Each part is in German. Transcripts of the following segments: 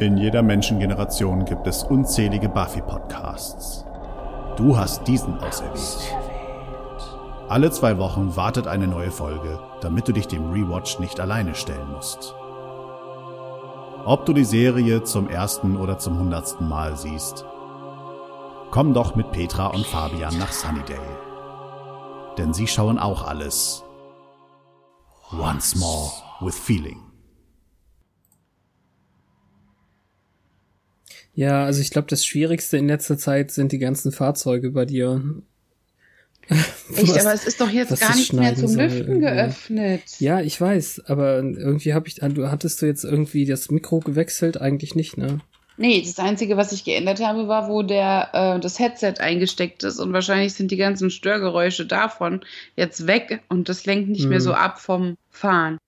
In jeder Menschengeneration gibt es unzählige Buffy-Podcasts. Du hast diesen auserwählt. Alle zwei Wochen wartet eine neue Folge, damit du dich dem Rewatch nicht alleine stellen musst. Ob du die Serie zum ersten oder zum hundertsten Mal siehst, komm doch mit Petra und Fabian nach Sunnydale. Denn sie schauen auch alles. Once more with feeling. Ja, also ich glaube, das Schwierigste in letzter Zeit sind die ganzen Fahrzeuge bei dir. Echt, aber es ist doch jetzt gar nicht mehr zum soll, Lüften irgendwie. geöffnet. Ja, ich weiß, aber irgendwie habe ich, du hattest du jetzt irgendwie das Mikro gewechselt? Eigentlich nicht, ne? Nee, das Einzige, was ich geändert habe, war, wo der äh, das Headset eingesteckt ist und wahrscheinlich sind die ganzen Störgeräusche davon jetzt weg und das lenkt nicht hm. mehr so ab vom Fahren.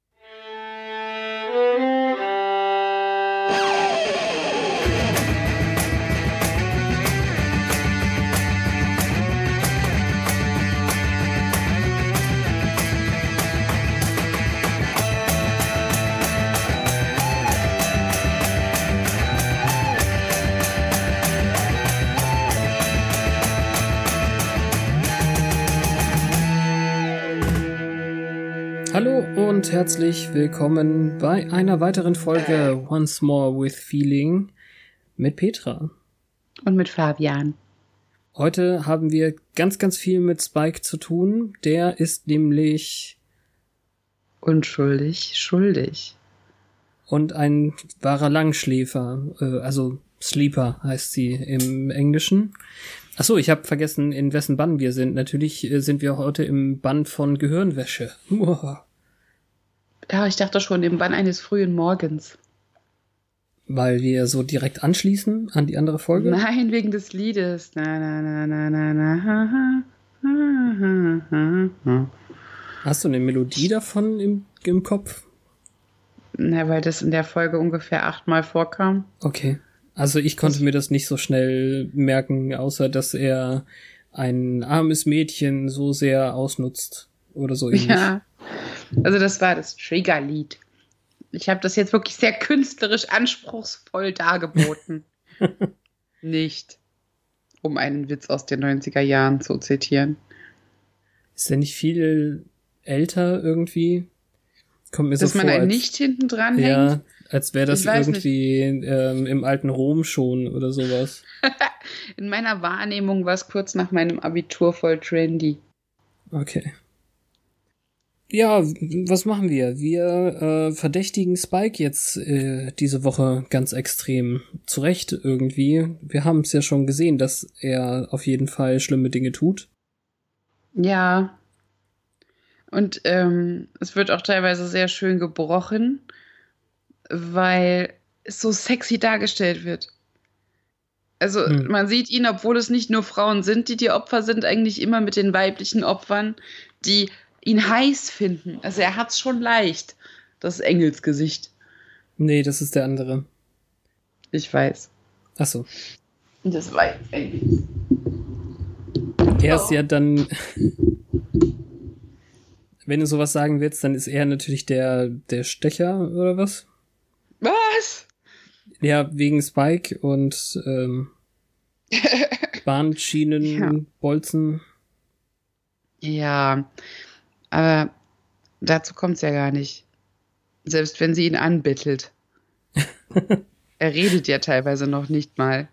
Hallo und herzlich willkommen bei einer weiteren Folge Once More with Feeling mit Petra. Und mit Fabian. Heute haben wir ganz, ganz viel mit Spike zu tun. Der ist nämlich unschuldig, schuldig. Und ein wahrer Langschläfer, äh, also Sleeper heißt sie im Englischen. Ach so, ich habe vergessen, in wessen Bann wir sind. Natürlich äh, sind wir heute im Bann von Gehirnwäsche. Ja, ich dachte schon im Bann eines frühen Morgens. Weil wir so direkt anschließen an die andere Folge? Nein, wegen des Liedes. Na, na, na, na, na, na, ha, ha, ha. Hast du eine Melodie davon im, im Kopf? Na, weil das in der Folge ungefähr achtmal vorkam. Okay. Also ich konnte das mir das nicht so schnell merken, außer dass er ein armes Mädchen so sehr ausnutzt oder so ähnlich. Ja, also das war das Triggerlied. Ich habe das jetzt wirklich sehr künstlerisch anspruchsvoll dargeboten. nicht, um einen Witz aus den 90er Jahren zu zitieren. Ist er nicht viel älter irgendwie? Kommt mir Dass so man vor, ein Nicht hinten dran ja, hängt? Als wäre das irgendwie ähm, im alten Rom schon oder sowas. In meiner Wahrnehmung war es kurz nach meinem Abitur voll trendy. Okay. Ja, was machen wir? Wir äh, verdächtigen Spike jetzt äh, diese Woche ganz extrem. Zu Recht irgendwie. Wir haben es ja schon gesehen, dass er auf jeden Fall schlimme Dinge tut. Ja. Und ähm, es wird auch teilweise sehr schön gebrochen weil es so sexy dargestellt wird. Also hm. man sieht ihn, obwohl es nicht nur Frauen sind, die die Opfer sind, eigentlich immer mit den weiblichen Opfern, die ihn heiß finden. Also er hat's schon leicht, das Engelsgesicht. Nee, das ist der andere. Ich weiß. Ach so. Das weiß Engels. Er ist oh. ja dann. Wenn du sowas sagen willst, dann ist er natürlich der, der Stecher oder was? Was? Ja, wegen Spike und ähm, Bahnschienen, ja. Bolzen. Ja, aber dazu kommt es ja gar nicht. Selbst wenn sie ihn anbittelt. er redet ja teilweise noch nicht mal.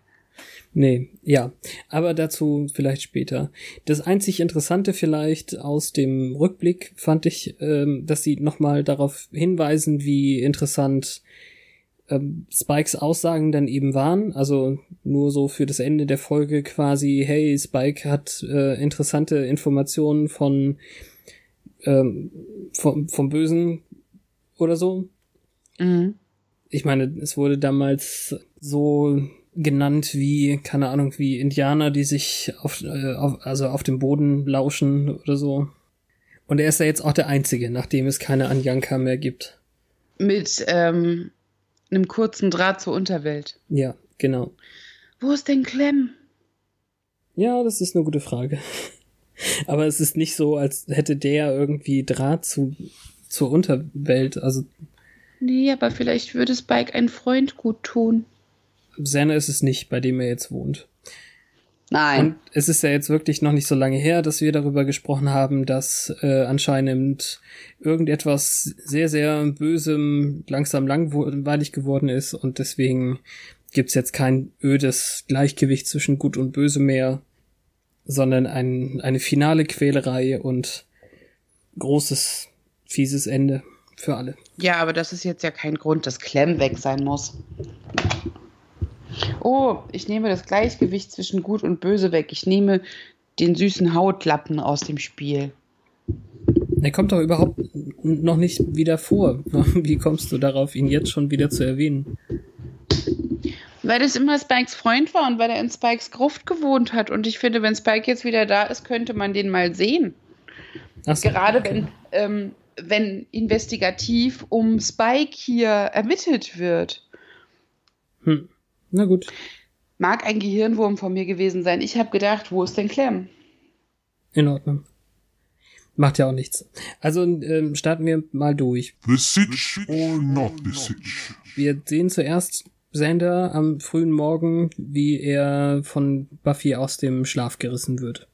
Nee, ja, aber dazu vielleicht später. Das einzig Interessante vielleicht aus dem Rückblick fand ich, ähm, dass sie nochmal darauf hinweisen, wie interessant ähm, Spikes Aussagen dann eben waren. Also nur so für das Ende der Folge quasi, hey, Spike hat äh, interessante Informationen von ähm, vom, vom Bösen oder so. Mhm. Ich meine, es wurde damals so genannt wie, keine Ahnung, wie Indianer, die sich auf, äh, auf, also auf dem Boden lauschen oder so. Und er ist ja jetzt auch der Einzige, nachdem es keine Anjanka mehr gibt. Mit ähm, einem kurzen Draht zur Unterwelt. Ja, genau. Wo ist denn Clem? Ja, das ist eine gute Frage. Aber es ist nicht so, als hätte der irgendwie Draht zu, zur Unterwelt. Also Nee, aber vielleicht würde Spike ein Freund gut tun. Xander ist es nicht, bei dem er jetzt wohnt. Nein. Und es ist ja jetzt wirklich noch nicht so lange her, dass wir darüber gesprochen haben, dass äh, anscheinend irgendetwas sehr, sehr Bösem langsam langweilig geworden ist und deswegen gibt's jetzt kein ödes Gleichgewicht zwischen Gut und Böse mehr, sondern ein, eine finale Quälerei und großes, fieses Ende für alle. Ja, aber das ist jetzt ja kein Grund, dass Clem weg sein muss. Oh, ich nehme das Gleichgewicht zwischen Gut und Böse weg. Ich nehme den süßen Hautlappen aus dem Spiel. Er kommt doch überhaupt noch nicht wieder vor. Wie kommst du darauf, ihn jetzt schon wieder zu erwähnen? Weil das immer Spikes Freund war und weil er in Spikes Gruft gewohnt hat. Und ich finde, wenn Spike jetzt wieder da ist, könnte man den mal sehen. So, Gerade okay. wenn, ähm, wenn investigativ um Spike hier ermittelt wird. Hm. Na gut. Mag ein Gehirnwurm von mir gewesen sein. Ich habe gedacht, wo ist denn Clem? In Ordnung. Macht ja auch nichts. Also ähm, starten wir mal durch. The Sitch or not the Sitch? Wir sehen zuerst Xander am frühen Morgen, wie er von Buffy aus dem Schlaf gerissen wird.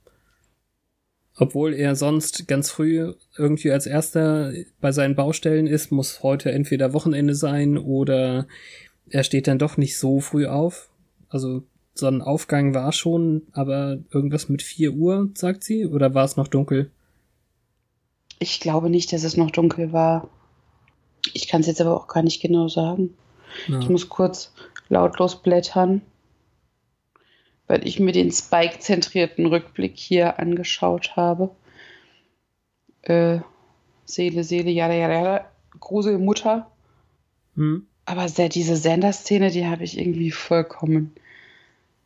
Obwohl er sonst ganz früh irgendwie als erster bei seinen Baustellen ist, muss heute entweder Wochenende sein oder er steht dann doch nicht so früh auf. Also Sonnenaufgang war schon, aber irgendwas mit vier Uhr, sagt sie, oder war es noch dunkel? Ich glaube nicht, dass es noch dunkel war. Ich kann es jetzt aber auch gar nicht genau sagen. Ja. Ich muss kurz lautlos blättern, weil ich mir den Spike-zentrierten Rückblick hier angeschaut habe. Äh, Seele, Seele, ja, ja, ja, Gruselmutter. Hm. Aber sehr, diese Sender-Szene, die habe ich irgendwie vollkommen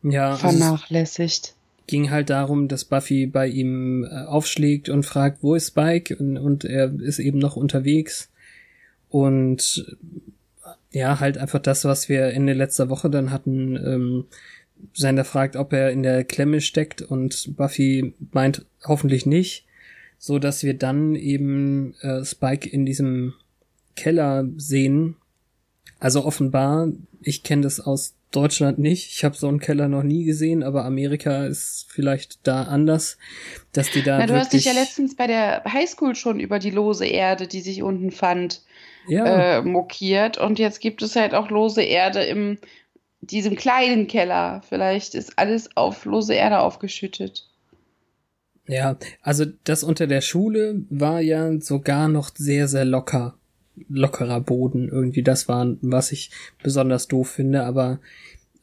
ja, vernachlässigt. ging halt darum, dass Buffy bei ihm äh, aufschlägt und fragt, wo ist Spike? Und, und er ist eben noch unterwegs. Und ja, halt einfach das, was wir Ende letzter Woche dann hatten. Ähm, Sender fragt, ob er in der Klemme steckt und Buffy meint hoffentlich nicht, so dass wir dann eben äh, Spike in diesem Keller sehen, also offenbar, ich kenne das aus Deutschland nicht. Ich habe so einen Keller noch nie gesehen, aber Amerika ist vielleicht da anders, dass die da. Na, du hast dich ja letztens bei der Highschool schon über die lose Erde, die sich unten fand, ja. äh, mokiert. Und jetzt gibt es halt auch lose Erde im diesem kleinen Keller. Vielleicht ist alles auf lose Erde aufgeschüttet. Ja, also das unter der Schule war ja sogar noch sehr, sehr locker lockerer Boden irgendwie das war, was ich besonders doof finde, aber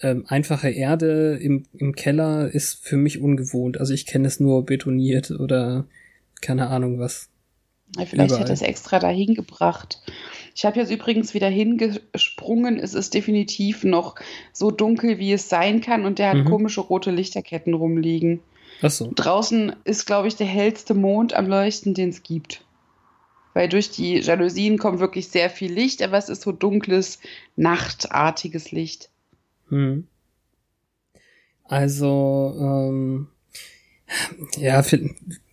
ähm, einfache Erde im, im Keller ist für mich ungewohnt. Also ich kenne es nur betoniert oder keine Ahnung was. Ja, vielleicht Überall. hat es extra dahin gebracht. Ich habe jetzt übrigens wieder hingesprungen. Es ist definitiv noch so dunkel, wie es sein kann, und der hat mhm. komische rote Lichterketten rumliegen. Ach so. Draußen ist, glaube ich, der hellste Mond am Leuchten, den es gibt weil durch die Jalousien kommt wirklich sehr viel Licht, aber es ist so dunkles, nachtartiges Licht. Hm. Also, ähm, ja,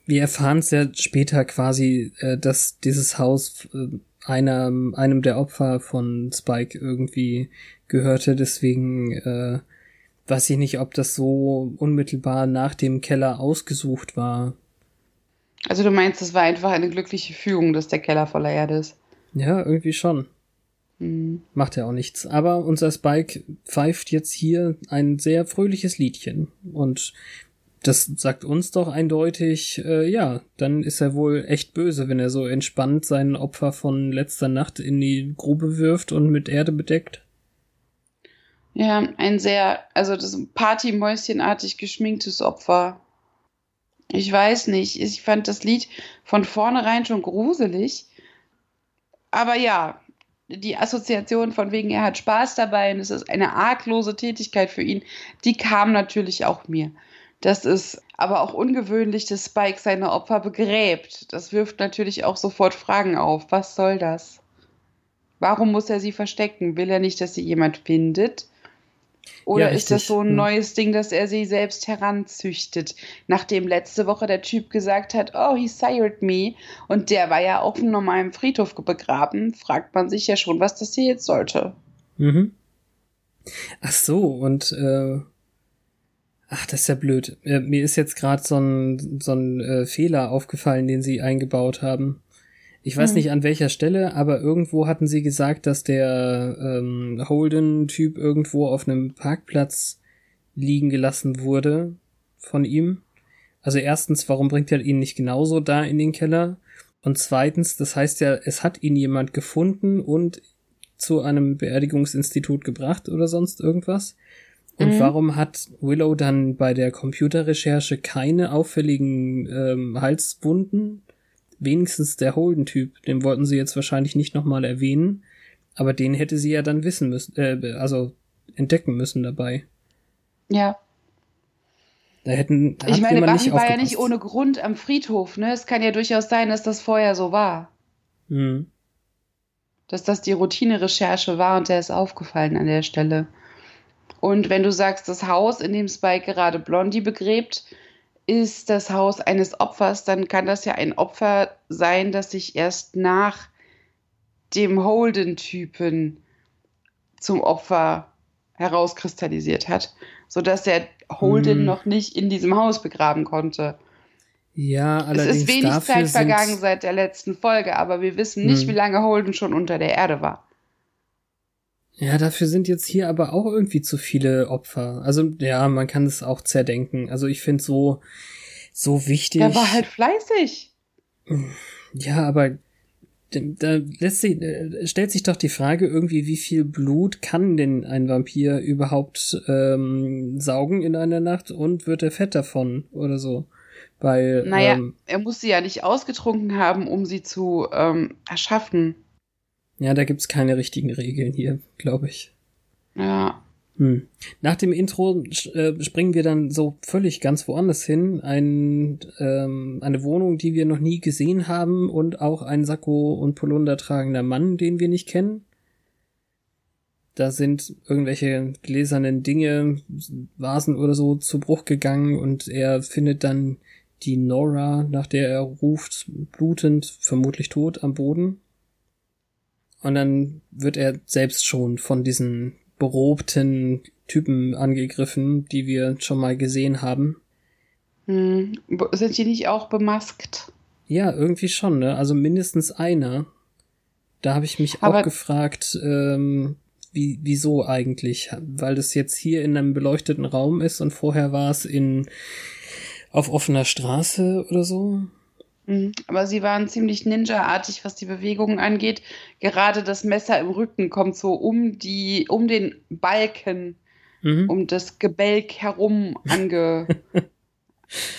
wir erfahren es ja später quasi, äh, dass dieses Haus äh, einer, einem der Opfer von Spike irgendwie gehörte, deswegen äh, weiß ich nicht, ob das so unmittelbar nach dem Keller ausgesucht war. Also du meinst, es war einfach eine glückliche Fügung, dass der Keller voller Erde ist? Ja, irgendwie schon. Mhm. Macht ja auch nichts. Aber unser Spike pfeift jetzt hier ein sehr fröhliches Liedchen. Und das sagt uns doch eindeutig, äh, ja, dann ist er wohl echt böse, wenn er so entspannt sein Opfer von letzter Nacht in die Grube wirft und mit Erde bedeckt. Ja, ein sehr, also das Partymäuschenartig geschminktes Opfer. Ich weiß nicht. Ich fand das Lied von vornherein schon gruselig. Aber ja, die Assoziation von wegen, er hat Spaß dabei und es ist eine arglose Tätigkeit für ihn, die kam natürlich auch mir. Das ist aber auch ungewöhnlich, dass Spike seine Opfer begräbt. Das wirft natürlich auch sofort Fragen auf. Was soll das? Warum muss er sie verstecken? Will er nicht, dass sie jemand findet? Oder Ja, ist das so ein Hm. neues Ding, dass er sie selbst heranzüchtet? Nachdem letzte Woche der Typ gesagt hat, oh, he sired me, und der war ja auf einem normalen Friedhof begraben, fragt man sich ja schon, was das hier jetzt sollte. Mhm. Ach so, und äh, ach, das ist ja blöd. Äh, mir ist jetzt gerade so ein, so ein äh, Fehler aufgefallen, den sie eingebaut haben. Ich weiß Hm. nicht an welcher Stelle, aber irgendwo hatten sie gesagt, dass der ähm, Holden-Typ irgendwo auf einem Parkplatz liegen gelassen wurde von ihm. Also erstens, warum bringt er ihn nicht genauso da in den Keller? Und zweitens, das heißt ja, es hat ihn jemand gefunden und zu einem Beerdigungsinstitut gebracht oder sonst irgendwas. Und Mhm. warum hat Willow dann bei der Computerrecherche keine auffälligen ähm, Halswunden? Wenigstens der Holden-Typ, den wollten sie jetzt wahrscheinlich nicht nochmal erwähnen, aber den hätte sie ja dann wissen müssen, äh, also entdecken müssen dabei. Ja. Da hätten Ich meine, Buffy war ja nicht ohne Grund am Friedhof, ne? Es kann ja durchaus sein, dass das vorher so war. Hm. Dass das die Routine-Recherche war und der ist aufgefallen an der Stelle. Und wenn du sagst, das Haus, in dem Spike gerade Blondie begräbt, ist das Haus eines Opfers, dann kann das ja ein Opfer sein, das sich erst nach dem Holden-Typen zum Opfer herauskristallisiert hat, sodass der Holden Hm. noch nicht in diesem Haus begraben konnte. Ja, Es allerdings ist wenig Zeit vergangen seit der letzten Folge, aber wir wissen nicht, Hm. wie lange Holden schon unter der Erde war. Ja, dafür sind jetzt hier aber auch irgendwie zu viele Opfer. Also ja, man kann es auch zerdenken. Also ich finde so so wichtig. Der war halt fleißig. Ja, aber da lässt sich, äh, stellt sich doch die Frage irgendwie, wie viel Blut kann denn ein Vampir überhaupt ähm, saugen in einer Nacht und wird er fett davon oder so? Weil Naja, ähm, er muss sie ja nicht ausgetrunken haben, um sie zu ähm, erschaffen. Ja, da gibt's keine richtigen Regeln hier, glaube ich. Ja. Hm. Nach dem Intro äh, springen wir dann so völlig ganz woanders hin. Ein, ähm, eine Wohnung, die wir noch nie gesehen haben und auch ein Sakko und Polunder tragender Mann, den wir nicht kennen. Da sind irgendwelche gläsernen Dinge, Vasen oder so zu Bruch gegangen und er findet dann die Nora, nach der er ruft, blutend, vermutlich tot am Boden. Und dann wird er selbst schon von diesen berobten Typen angegriffen, die wir schon mal gesehen haben. Hm. Sind die nicht auch bemaskt? Ja, irgendwie schon, ne? Also mindestens einer. Da habe ich mich Aber- auch gefragt, ähm, wie, wieso eigentlich? Weil das jetzt hier in einem beleuchteten Raum ist und vorher war es in auf offener Straße oder so. Mhm. Aber sie waren ziemlich ninja-artig, was die Bewegungen angeht. Gerade das Messer im Rücken kommt so um die, um den Balken, Mhm. um das Gebälk herum ange,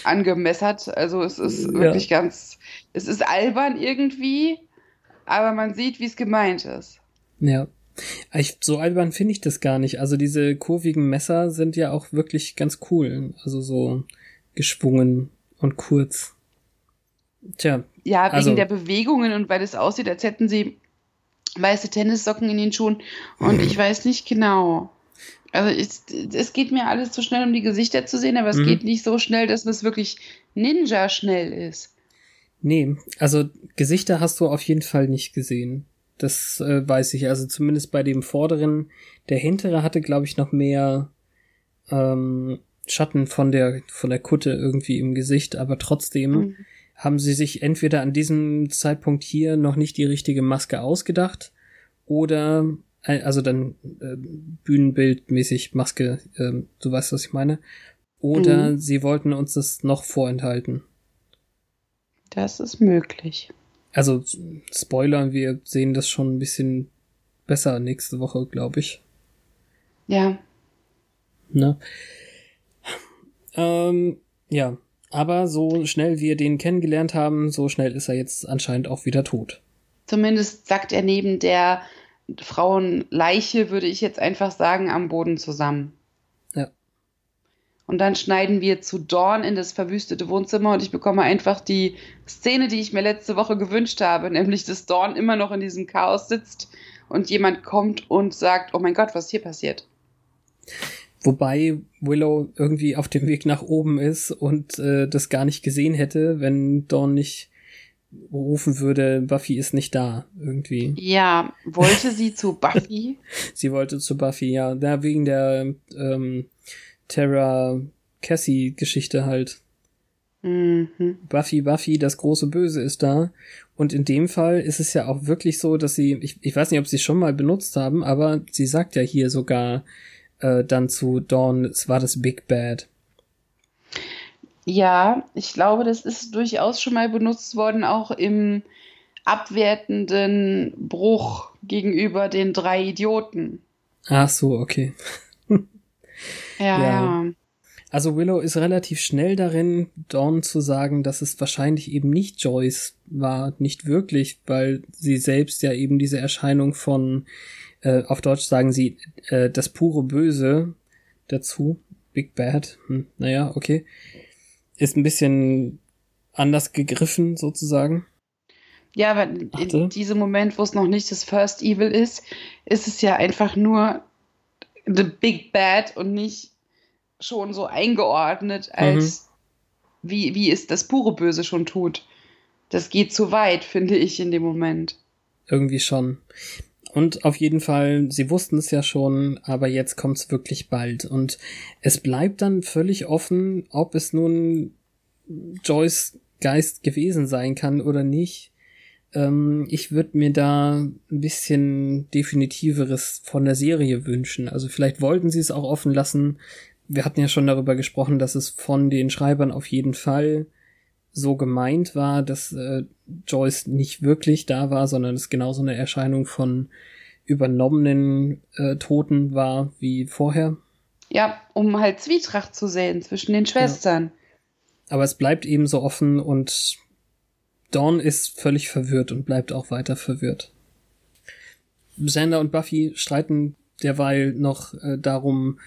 angemessert. Also es ist Ja. wirklich ganz, es ist albern irgendwie, aber man sieht, wie es gemeint ist. Ja. Ich, so albern finde ich das gar nicht. Also diese kurvigen Messer sind ja auch wirklich ganz cool. Also so geschwungen und kurz. Tja, Ja, wegen Also- der Bewegungen und weil es aussieht, als hätten sie weiße Tennissocken in den Schuhen. Und ich weiß nicht genau. Also es, es geht mir alles zu schnell, um die Gesichter zu sehen, aber es Mhm. geht nicht so schnell, dass es wirklich Ninja-schnell ist. nee, also Gesichter hast du auf jeden Fall nicht gesehen. Das äh, weiß ich. Also zumindest bei dem vorderen. Der hintere hatte, glaube ich, noch mehr ähm, Schatten von der von der Kutte irgendwie im Gesicht, aber trotzdem. Mhm. Haben sie sich entweder an diesem Zeitpunkt hier noch nicht die richtige Maske ausgedacht oder äh, also dann äh, Bühnenbildmäßig Maske, äh, du weißt, was ich meine. Oder Mhm. sie wollten uns das noch vorenthalten. Das ist möglich. Also Spoiler, wir sehen das schon ein bisschen besser nächste Woche, glaube ich. Ja. Ne? Ähm, ja, aber so schnell wir den kennengelernt haben, so schnell ist er jetzt anscheinend auch wieder tot. Zumindest sackt er neben der Frauenleiche, würde ich jetzt einfach sagen, am Boden zusammen. Ja. Und dann schneiden wir zu Dawn in das verwüstete Wohnzimmer und ich bekomme einfach die Szene, die ich mir letzte Woche gewünscht habe, nämlich dass Dawn immer noch in diesem Chaos sitzt und jemand kommt und sagt, oh mein Gott, was ist hier passiert? Wobei Willow irgendwie auf dem Weg nach oben ist und äh, das gar nicht gesehen hätte, wenn Dawn nicht rufen würde, Buffy ist nicht da, irgendwie. Ja, wollte sie zu Buffy? sie wollte zu Buffy, ja. Da wegen der ähm, Terra Cassie Geschichte halt. Mhm. Buffy, Buffy, das große Böse ist da. Und in dem Fall ist es ja auch wirklich so, dass sie, ich, ich weiß nicht, ob sie es schon mal benutzt haben, aber sie sagt ja hier sogar äh, dann zu Dawn, es war das Big Bad. Ja, ich glaube, das ist durchaus schon mal benutzt worden, auch im abwertenden Bruch gegenüber den drei Idioten. Ach so, okay. ja, ja. Also Willow ist relativ schnell darin, Dawn zu sagen, dass es wahrscheinlich eben nicht Joyce war, nicht wirklich, weil sie selbst ja eben diese Erscheinung von, äh, auf Deutsch sagen sie, äh, das pure Böse dazu, Big Bad, hm, naja, okay, ist ein bisschen anders gegriffen sozusagen. Ja, aber Warte. in diesem Moment, wo es noch nicht das First Evil ist, ist es ja einfach nur the Big Bad und nicht schon so eingeordnet als mhm. wie, wie es das pure Böse schon tut. Das geht zu weit, finde ich, in dem Moment. Irgendwie schon. Und auf jeden Fall, sie wussten es ja schon, aber jetzt kommt es wirklich bald. Und es bleibt dann völlig offen, ob es nun Joyce Geist gewesen sein kann oder nicht. Ähm, ich würde mir da ein bisschen definitiveres von der Serie wünschen. Also vielleicht wollten sie es auch offen lassen. Wir hatten ja schon darüber gesprochen, dass es von den Schreibern auf jeden Fall so gemeint war, dass äh, Joyce nicht wirklich da war, sondern es genauso eine Erscheinung von übernommenen äh, Toten war wie vorher. Ja, um halt Zwietracht zu sehen zwischen den Schwestern. Ja. Aber es bleibt eben so offen und Dawn ist völlig verwirrt und bleibt auch weiter verwirrt. Xander und Buffy streiten derweil noch äh, darum,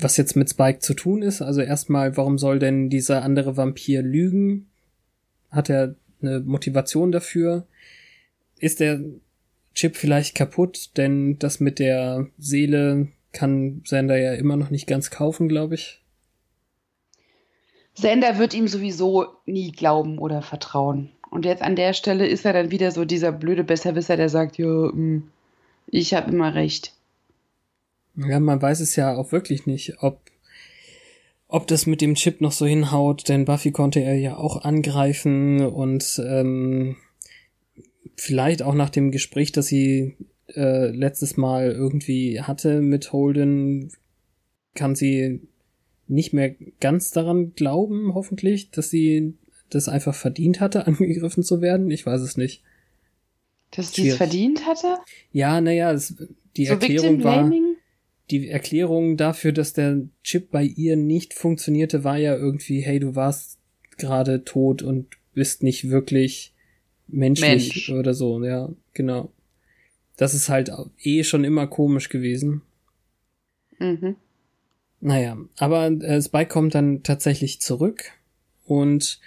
was jetzt mit Spike zu tun ist. Also erstmal, warum soll denn dieser andere Vampir lügen? Hat er eine Motivation dafür? Ist der Chip vielleicht kaputt? Denn das mit der Seele kann Sander ja immer noch nicht ganz kaufen, glaube ich. Sander wird ihm sowieso nie glauben oder vertrauen. Und jetzt an der Stelle ist er dann wieder so dieser blöde Besserwisser, der sagt, ja, hm, ich habe immer recht. Ja, man weiß es ja auch wirklich nicht, ob, ob das mit dem Chip noch so hinhaut, denn Buffy konnte er ja auch angreifen und ähm, vielleicht auch nach dem Gespräch, das sie äh, letztes Mal irgendwie hatte mit Holden, kann sie nicht mehr ganz daran glauben, hoffentlich, dass sie das einfach verdient hatte, angegriffen zu werden. Ich weiß es nicht. Dass sie es verdient hatte? Ja, naja, die so Erklärung war. Die Erklärung dafür, dass der Chip bei ihr nicht funktionierte, war ja irgendwie, hey, du warst gerade tot und bist nicht wirklich menschlich Mensch. oder so, ja, genau. Das ist halt eh schon immer komisch gewesen. Mhm. Naja, aber äh, Spike kommt dann tatsächlich zurück und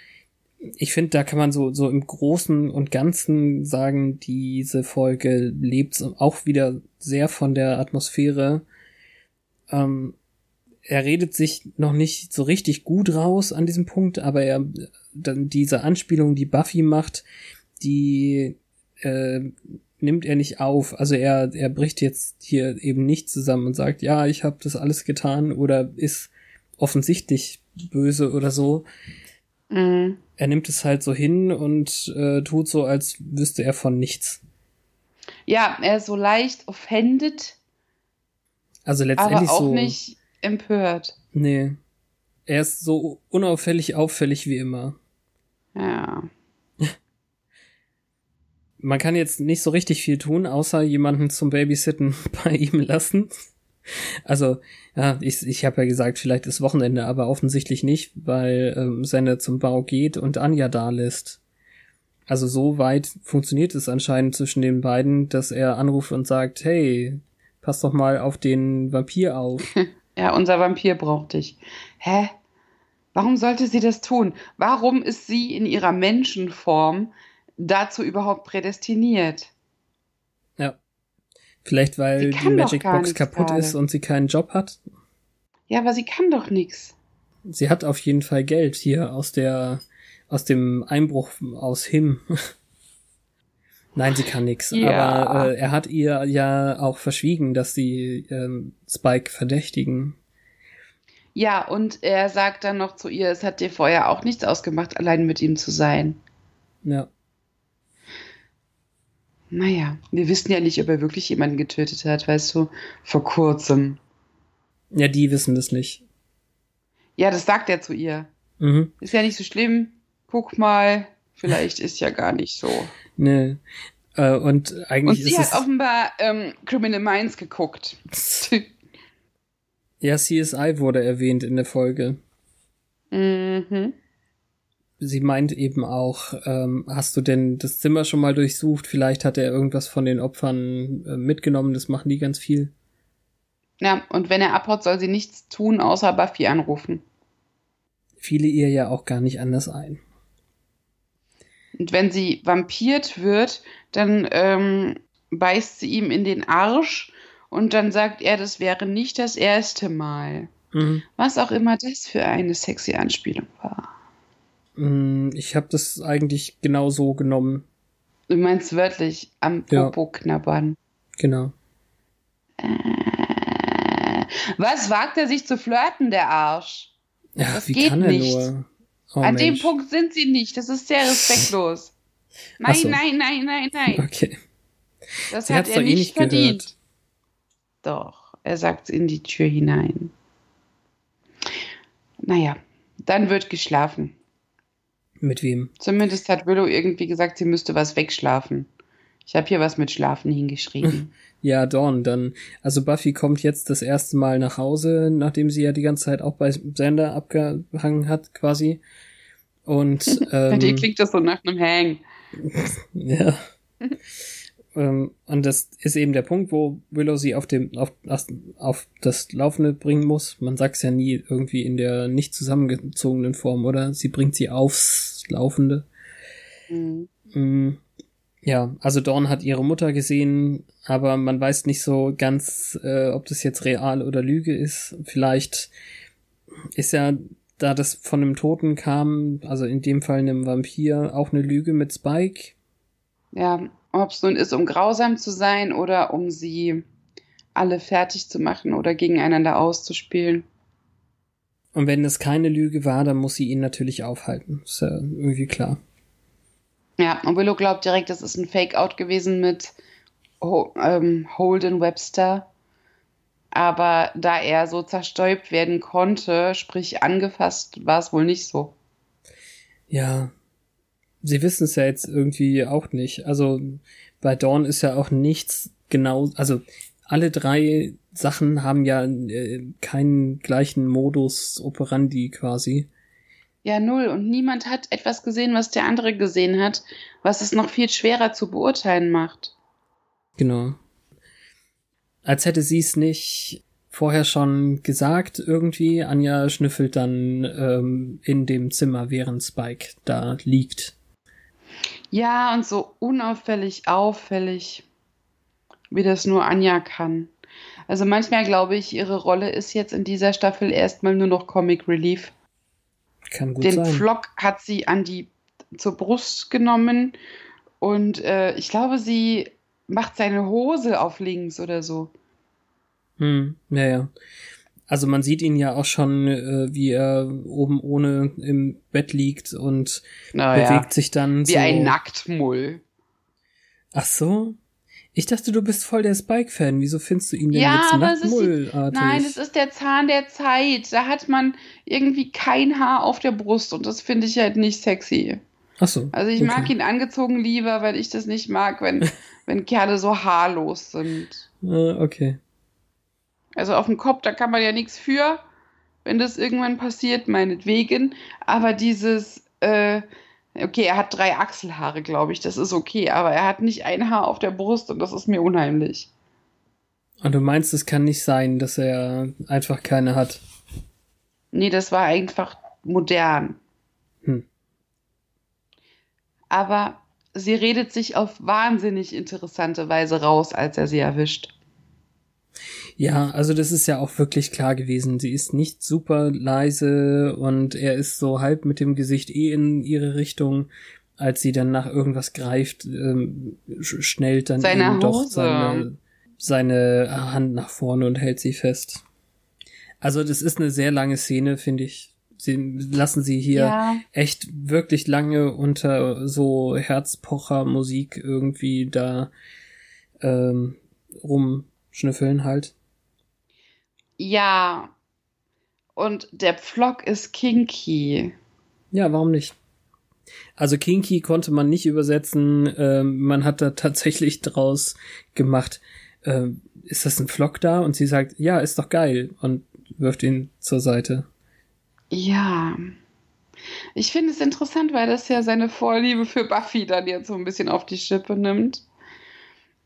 ich finde, da kann man so, so im Großen und Ganzen sagen, diese Folge lebt auch wieder sehr von der Atmosphäre. Ähm, er redet sich noch nicht so richtig gut raus an diesem Punkt, aber er, dann diese Anspielung, die Buffy macht, die äh, nimmt er nicht auf. Also er, er bricht jetzt hier eben nicht zusammen und sagt, ja, ich habe das alles getan oder ist offensichtlich böse oder so. Mhm. Er nimmt es halt so hin und äh, tut so, als wüsste er von nichts. Ja, er ist so leicht offended. Also letztendlich aber auch so, nicht empört. Nee. Er ist so unauffällig auffällig wie immer. Ja man kann jetzt nicht so richtig viel tun, außer jemanden zum Babysitten bei ihm lassen. Also, ja, ich, ich habe ja gesagt, vielleicht ist Wochenende, aber offensichtlich nicht, weil ähm, Senne zum Bau geht und Anja da lässt. Also so weit funktioniert es anscheinend zwischen den beiden, dass er anruft und sagt, hey, pass doch mal auf den Vampir auf. Ja, unser Vampir braucht dich. Hä? Warum sollte sie das tun? Warum ist sie in ihrer Menschenform dazu überhaupt prädestiniert. Ja. Vielleicht weil die Magic Box kaputt gerade. ist und sie keinen Job hat. Ja, aber sie kann doch nix. Sie hat auf jeden Fall Geld hier aus der, aus dem Einbruch aus Him. Nein, sie kann nix. Ja. Aber äh, er hat ihr ja auch verschwiegen, dass sie ähm, Spike verdächtigen. Ja, und er sagt dann noch zu ihr, es hat dir vorher auch nichts ausgemacht, allein mit ihm zu sein. Ja. Naja, wir wissen ja nicht, ob er wirklich jemanden getötet hat, weißt du, vor kurzem. Ja, die wissen das nicht. Ja, das sagt er zu ihr. Mhm. Ist ja nicht so schlimm. Guck mal, vielleicht ist ja gar nicht so. Nee. Äh, und Und eigentlich sie ist hat es. offenbar ähm, Criminal Minds geguckt. Ja, CSI wurde erwähnt in der Folge. mhm. Sie meint eben auch, ähm, hast du denn das Zimmer schon mal durchsucht? Vielleicht hat er irgendwas von den Opfern äh, mitgenommen, das machen die ganz viel. Ja, und wenn er abhaut, soll sie nichts tun, außer Buffy anrufen. Viele ihr ja auch gar nicht anders ein. Und wenn sie vampirt wird, dann ähm, beißt sie ihm in den Arsch und dann sagt er, das wäre nicht das erste Mal. Mhm. Was auch immer das für eine sexy Anspielung war. Mm, Ich habe das eigentlich genau so genommen. Du meinst wörtlich am Ja. Popo knabbern. Genau. Äh, was wagt er sich zu flirten, der Arsch? Ja, Das wie geht kann er nicht. nur? Oh, An dem Mensch. Punkt sind sie nicht. Das ist sehr respektlos. Nein, so. nein, nein, nein, nein. Okay. Das Sie hat er doch eh nicht nicht verdient. gehört. Doch, er sagt in die Tür hinein. Naja, dann wird geschlafen. Mit wem? Zumindest hat Willow irgendwie gesagt, sie müsste was wegschlafen. Ich habe hier was mit Schlafen hingeschrieben. Ja, Dawn, dann. Also Buffy kommt jetzt das erste Mal nach Hause, nachdem sie ja die ganze Zeit auch bei Sander abgehangen hat, quasi. Und Bei dir ähm, klingt das so nach einem Hang. Ja. ähm, und das ist eben der Punkt, wo Willow sie auf dem auf, auf das Laufende bringen muss. Man sagt's ja nie irgendwie in der nicht zusammengezogenen Form, oder? Sie bringt sie aufs Laufende. Mhm. Mm, Ja, also Dawn hat ihre Mutter gesehen, aber man weiß nicht so ganz, äh, ob das jetzt real oder Lüge ist. Vielleicht ist ja, da das von einem Toten kam, also in dem Fall einem Vampir, auch eine Lüge mit Spike. Ja, ob es nun ist, um grausam zu sein oder um sie alle fertig zu machen oder gegeneinander auszuspielen. Und wenn es keine Lüge war, dann muss sie ihn natürlich aufhalten. Ist ja irgendwie klar. Ja, und Willow glaubt direkt, das ist ein Fake-Out gewesen mit ähm, Holden Webster. Aber da er so zerstäubt werden konnte, sprich angefasst, war es wohl nicht so. Ja. Sie wissen es ja jetzt irgendwie auch nicht. Also bei Dawn ist ja auch nichts genau, also alle drei Sachen haben ja äh, keinen gleichen Modus operandi quasi. Ja, null. Und niemand hat etwas gesehen, was der andere gesehen hat, was es noch viel schwerer zu beurteilen macht. Genau. Als hätte sie es nicht vorher schon gesagt, irgendwie. Anja schnüffelt dann ähm, in dem Zimmer, während Spike da liegt. Ja, und so unauffällig, auffällig, wie das nur Anja kann. Also manchmal glaube ich, ihre Rolle ist jetzt in dieser Staffel erstmal nur noch Comic Relief. Kann gut Den sein. Flock hat sie an die zur Brust genommen und äh, ich glaube, sie macht seine Hose auf links oder so. Hm, ja, ja. Also man sieht ihn ja auch schon, äh, wie er oben ohne im Bett liegt und Naja, bewegt sich dann wie so. ein Nacktmull. Ach so? Ich dachte, du bist voll der Spike-Fan. Wieso findest du ihn denn Ja, jetzt aber es ist? Nein, es ist der Zahn der Zeit. Da hat man irgendwie kein Haar auf der Brust und das finde ich halt nicht sexy. Ach so. Also ich okay. mag ihn angezogen lieber, weil ich das nicht mag, wenn, wenn Kerle so haarlos sind. Äh, okay. Also auf dem Kopf, da kann man ja nichts für, wenn das irgendwann passiert, meinetwegen. Aber dieses, äh, okay, er hat drei Achselhaare, glaube ich, das ist okay, aber er hat nicht ein Haar auf der Brust und das ist mir unheimlich. Und du meinst, es kann nicht sein, dass er einfach keine hat. Nee, das war einfach modern. Hm. Aber sie redet sich auf wahnsinnig interessante Weise raus, als er sie erwischt. Ja, also das ist ja auch wirklich klar gewesen. Sie ist nicht super leise und er ist so halb mit dem Gesicht eh in ihre Richtung, als sie dann nach irgendwas greift, ähm, schnellt dann Seine eben doch Hose. seine, seine Hand nach vorne und hält sie fest. Also das ist eine sehr lange Szene, finde ich. Sie lassen sie hier Ja. echt wirklich lange unter so Herzpocher-Musik irgendwie da ähm, rumschnüffeln halt. Ja. Und der Pflock ist kinky. Ja, warum nicht? Also Kinky konnte man nicht übersetzen. Ähm, man hat da tatsächlich draus gemacht, ähm, ist das ein Flock da? Und sie sagt, ja, ist doch geil und wirft ihn zur Seite. Ja. Ich finde es interessant, weil das ja seine Vorliebe für Buffy dann jetzt so ein bisschen auf die Schippe nimmt.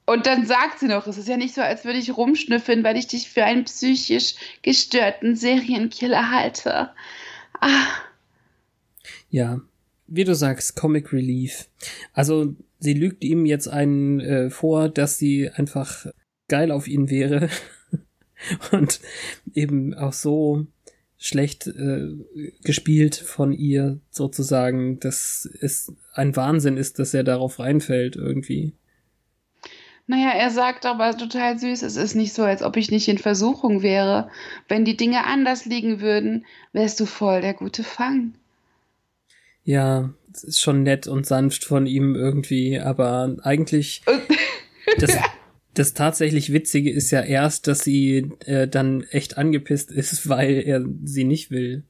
Und dann sagt sie noch, es ist ja nicht so, als würde ich rumschnüffeln, weil ich dich für einen psychisch gestörten Serienkiller halte. Ah, Ja, wie du sagst, Comic Relief. Also sie lügt ihm jetzt einen äh, vor, dass sie einfach geil auf ihn wäre und eben auch so schlecht äh, gespielt von ihr sozusagen, dass es ein Wahnsinn ist, dass er darauf reinfällt irgendwie. Naja, er sagt aber total süß, es ist nicht so, als ob ich nicht in Versuchung wäre. Wenn die Dinge anders liegen würden, wärst du voll der gute Fang. Ja, es ist schon nett und sanft von ihm irgendwie, aber eigentlich das, das tatsächlich Witzige ist ja erst, dass sie äh, dann echt angepisst ist, weil er sie nicht will.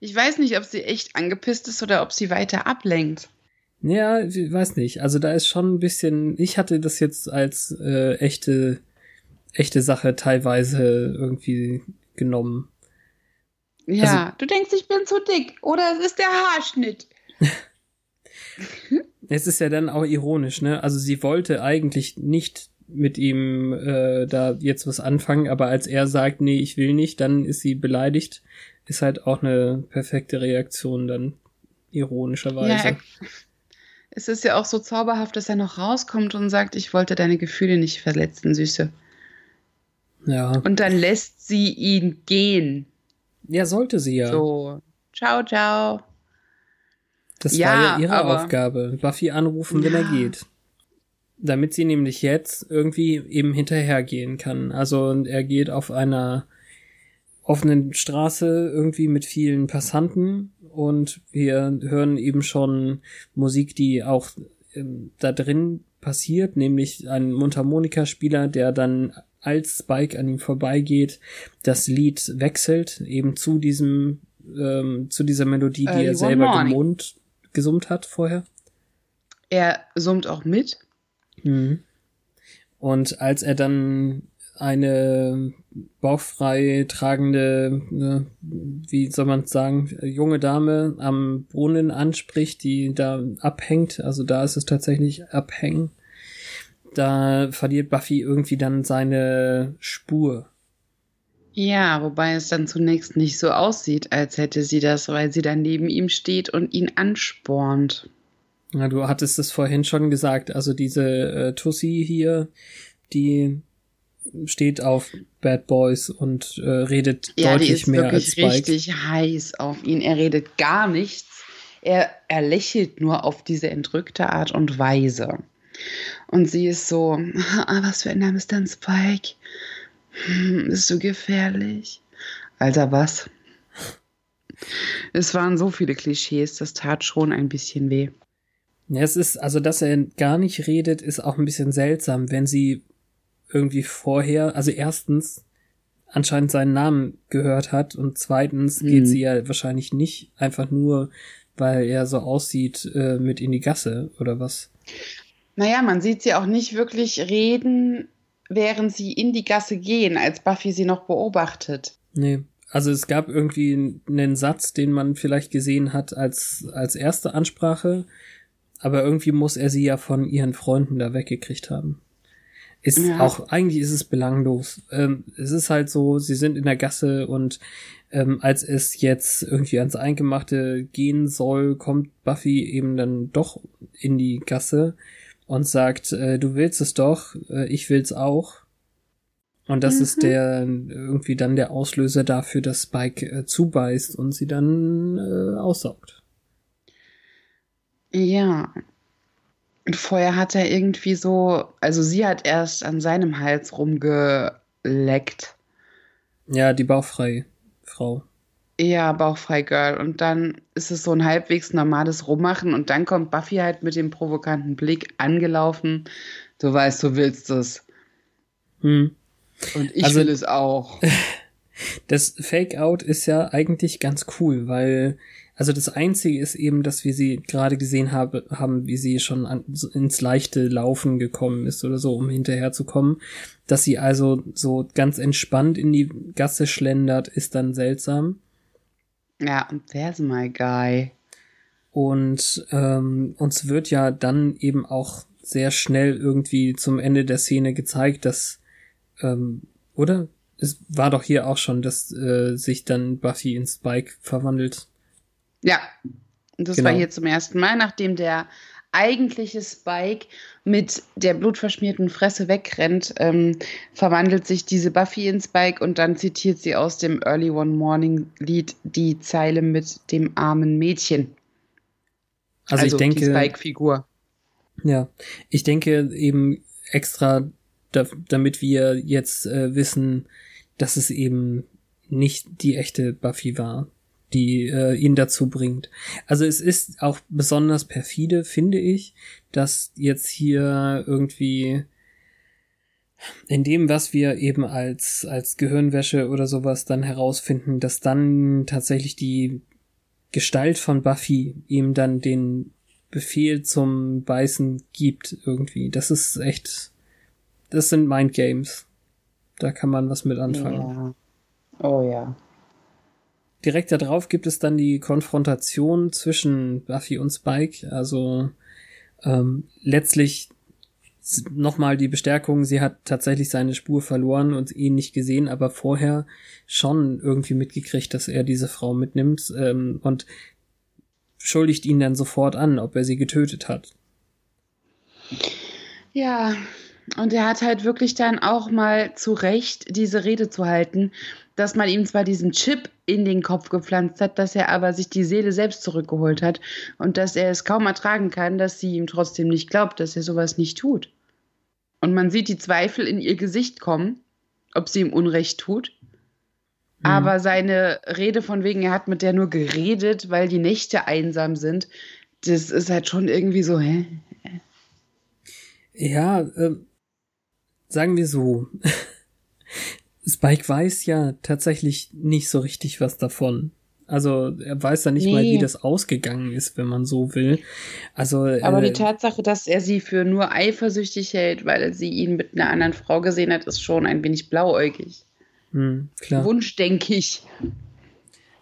ich weiß nicht, ob sie echt angepisst ist oder ob sie weiter ablenkt. Ja, ich weiß nicht. Also da ist schon ein bisschen. Ich hatte das jetzt als äh, echte, echte Sache teilweise irgendwie genommen. Ja, du denkst, ich bin zu dick oder es ist der Haarschnitt. Es ist ja dann auch ironisch, ne? Also sie wollte eigentlich nicht mit ihm äh, da jetzt was anfangen, aber als er sagt, nee, ich will nicht, dann ist sie beleidigt. Ist halt auch eine perfekte Reaktion dann ironischerweise. Ja, es ist ja auch so zauberhaft, dass er noch rauskommt und sagt, ich wollte deine Gefühle nicht verletzen, Süße. ja. Und dann lässt sie ihn gehen. Ja, sollte sie ja. So, ciao, ciao. Das Ja, war ja ihre Aufgabe. Buffy anrufen, wenn er geht. Damit sie nämlich jetzt irgendwie eben hinterhergehen kann. Also er geht auf einer offenen Straße irgendwie mit vielen Passanten und wir hören eben schon Musik, die auch ähm, da drin passiert, nämlich ein Mundharmonikaspieler, der dann als Spike an ihm vorbeigeht, das Lied wechselt eben zu diesem ähm, zu dieser Melodie, die Early er selber gemund, gesummt hat vorher. Er summt auch mit. Mhm. Und als er dann eine bauchfrei tragende, äh, wie soll man sagen, junge Dame am Brunnen anspricht, die da abhängt, also da ist es tatsächlich abhängen, da verliert Buffy irgendwie dann seine Spur. Ja, wobei es dann zunächst nicht so aussieht, als hätte sie das, weil sie dann neben ihm steht und ihn anspornt. Ja, du hattest es vorhin schon gesagt, also diese äh, Tussi hier, die steht auf Bad Boys und äh, redet Ja, deutlich ist mehr als wirklich Spike. richtig heiß auf ihn. Er redet gar nichts. Er, er lächelt nur auf diese entrückte Art und Weise. Und sie ist so, ah, was für ein Name ist denn Spike? Hm, bist du gefährlich? Alter, was? Es waren so viele Klischees, das tat schon ein bisschen weh. Ja, es ist, also, dass er gar nicht redet, ist auch ein bisschen seltsam, wenn sie irgendwie vorher, also erstens anscheinend seinen Namen gehört hat und zweitens geht Mhm. sie ja wahrscheinlich nicht einfach nur, weil er so aussieht, äh, mit in die Gasse oder was. Naja, man sieht sie auch nicht wirklich reden, während sie in die Gasse gehen, als Buffy sie noch beobachtet. Nee. Also es gab irgendwie einen Satz, den man vielleicht gesehen hat als, als erste Ansprache, aber irgendwie muss er sie ja von ihren Freunden da weggekriegt haben. Ist Ja. auch, eigentlich ist es belanglos. Ähm, es ist halt so, sie sind in der Gasse und ähm, als es jetzt irgendwie ans Eingemachte gehen soll, kommt Buffy eben dann doch in die Gasse und sagt, äh, du willst es doch, äh, ich will's auch. Und das mhm. ist der irgendwie dann der Auslöser dafür, dass Spike äh, zubeißt und sie dann äh, aussaugt. Ja. Und vorher hat er irgendwie so, also sie hat erst an seinem Hals rumgeleckt. Ja, die bauchfrei Frau. Ja, bauchfrei Girl. Und dann ist es so ein halbwegs normales Rummachen und dann kommt Buffy halt mit dem provokanten Blick angelaufen. Du weißt, du willst es. Hm. Und ich also, will es auch. Das Fake-Out ist ja eigentlich ganz cool, weil, also das Einzige ist eben, dass wir sie gerade gesehen habe, haben, wie sie schon an, ins leichte Laufen gekommen ist oder so, um hinterher zu kommen. Dass sie also so ganz entspannt in die Gasse schlendert, ist dann seltsam. Ja, und there's my guy. Und ähm, uns wird ja dann eben auch sehr schnell irgendwie zum Ende der Szene gezeigt, dass ähm, oder? Es war doch hier auch schon, dass äh, sich dann Buffy in Spike verwandelt. Ja, das genau. war hier zum ersten Mal, nachdem der eigentliche Spike mit der blutverschmierten Fresse wegrennt, ähm, verwandelt sich diese Buffy in Spike und dann zitiert sie aus dem Early One Morning Lied die Zeile mit dem armen Mädchen. Also, also ich denke. Die Spike-Figur. Ja, ich denke eben extra da, damit wir jetzt äh, wissen, dass es eben nicht die echte Buffy war, die äh, ihn dazu bringt. Also es ist auch besonders perfide, finde ich, dass jetzt hier irgendwie in dem, was wir eben als, als Gehirnwäsche oder sowas dann herausfinden, dass dann tatsächlich die Gestalt von Buffy ihm dann den Befehl zum Beißen gibt irgendwie. Das ist echt das sind Mindgames. Da kann man was mit anfangen. Ja. Oh ja. Direkt darauf gibt es dann die Konfrontation zwischen Buffy und Spike. Also ähm, letztlich nochmal die Bestärkung, sie hat tatsächlich seine Spur verloren und ihn nicht gesehen, aber vorher schon irgendwie mitgekriegt, dass er diese Frau mitnimmt ähm, und schuldigt ihn dann sofort an, ob er sie getötet hat. Ja, und er hat halt wirklich dann auch mal zu Recht diese Rede zu halten, dass man ihm zwar diesen Chip in den Kopf gepflanzt hat, dass er aber sich die Seele selbst zurückgeholt hat und dass er es kaum ertragen kann, dass sie ihm trotzdem nicht glaubt, dass er sowas nicht tut. Und man sieht die Zweifel in ihr Gesicht kommen, ob sie ihm Unrecht tut. Mhm. Aber seine Rede von wegen, er hat mit der nur geredet, weil die Nächte einsam sind, das ist halt schon irgendwie so, hä? Ja, äh, sagen wir so, Spike weiß ja tatsächlich nicht so richtig was davon. Also er weiß ja nicht nee. mal, wie das ausgegangen ist, wenn man so will. Also aber äh, die Tatsache, dass er sie für nur eifersüchtig hält, weil sie ihn mit einer anderen Frau gesehen hat, ist schon ein wenig blauäugig. Hm, klar. Wunsch, denke ich.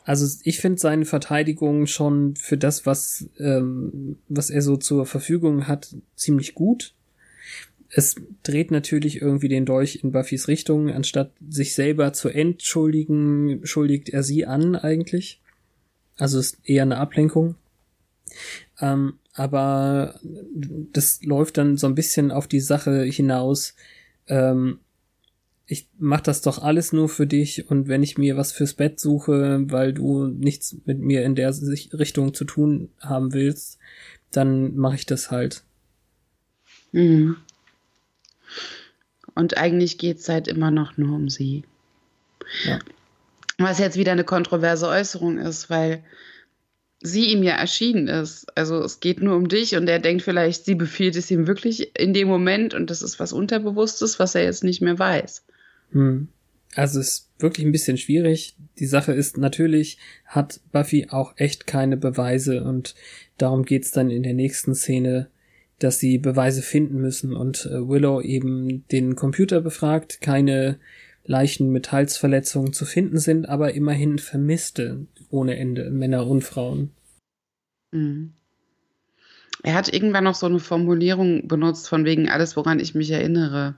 Also ich finde seine Verteidigung schon für das, was ähm, was er so zur Verfügung hat, ziemlich gut es dreht natürlich irgendwie den Dolch in Buffys Richtung. Anstatt sich selber zu entschuldigen, schuldigt er sie an eigentlich. Also ist eher eine Ablenkung. Ähm, aber das läuft dann so ein bisschen auf die Sache hinaus. Ähm, ich mach das doch alles nur für dich und wenn ich mir was fürs Bett suche, weil du nichts mit mir in der Richtung zu tun haben willst, dann mache ich das halt. Mhm. Und eigentlich geht es halt immer noch nur um sie. Ja. Was jetzt wieder eine kontroverse Äußerung ist, weil sie ihm ja erschienen ist. Also es geht nur um dich und er denkt vielleicht, sie befiehlt es ihm wirklich in dem Moment und das ist was Unterbewusstes, was er jetzt nicht mehr weiß. Hm. Also es ist wirklich ein bisschen schwierig. Die Sache ist natürlich, hat Buffy auch echt keine Beweise und darum geht's dann in der nächsten Szene dass sie Beweise finden müssen und äh, Willow eben den Computer befragt, keine Leichen mit Halsverletzungen zu finden sind, aber immerhin Vermisste ohne Ende, Männer und Frauen. Mhm. Er hat irgendwann noch so eine Formulierung benutzt von wegen alles, woran ich mich erinnere,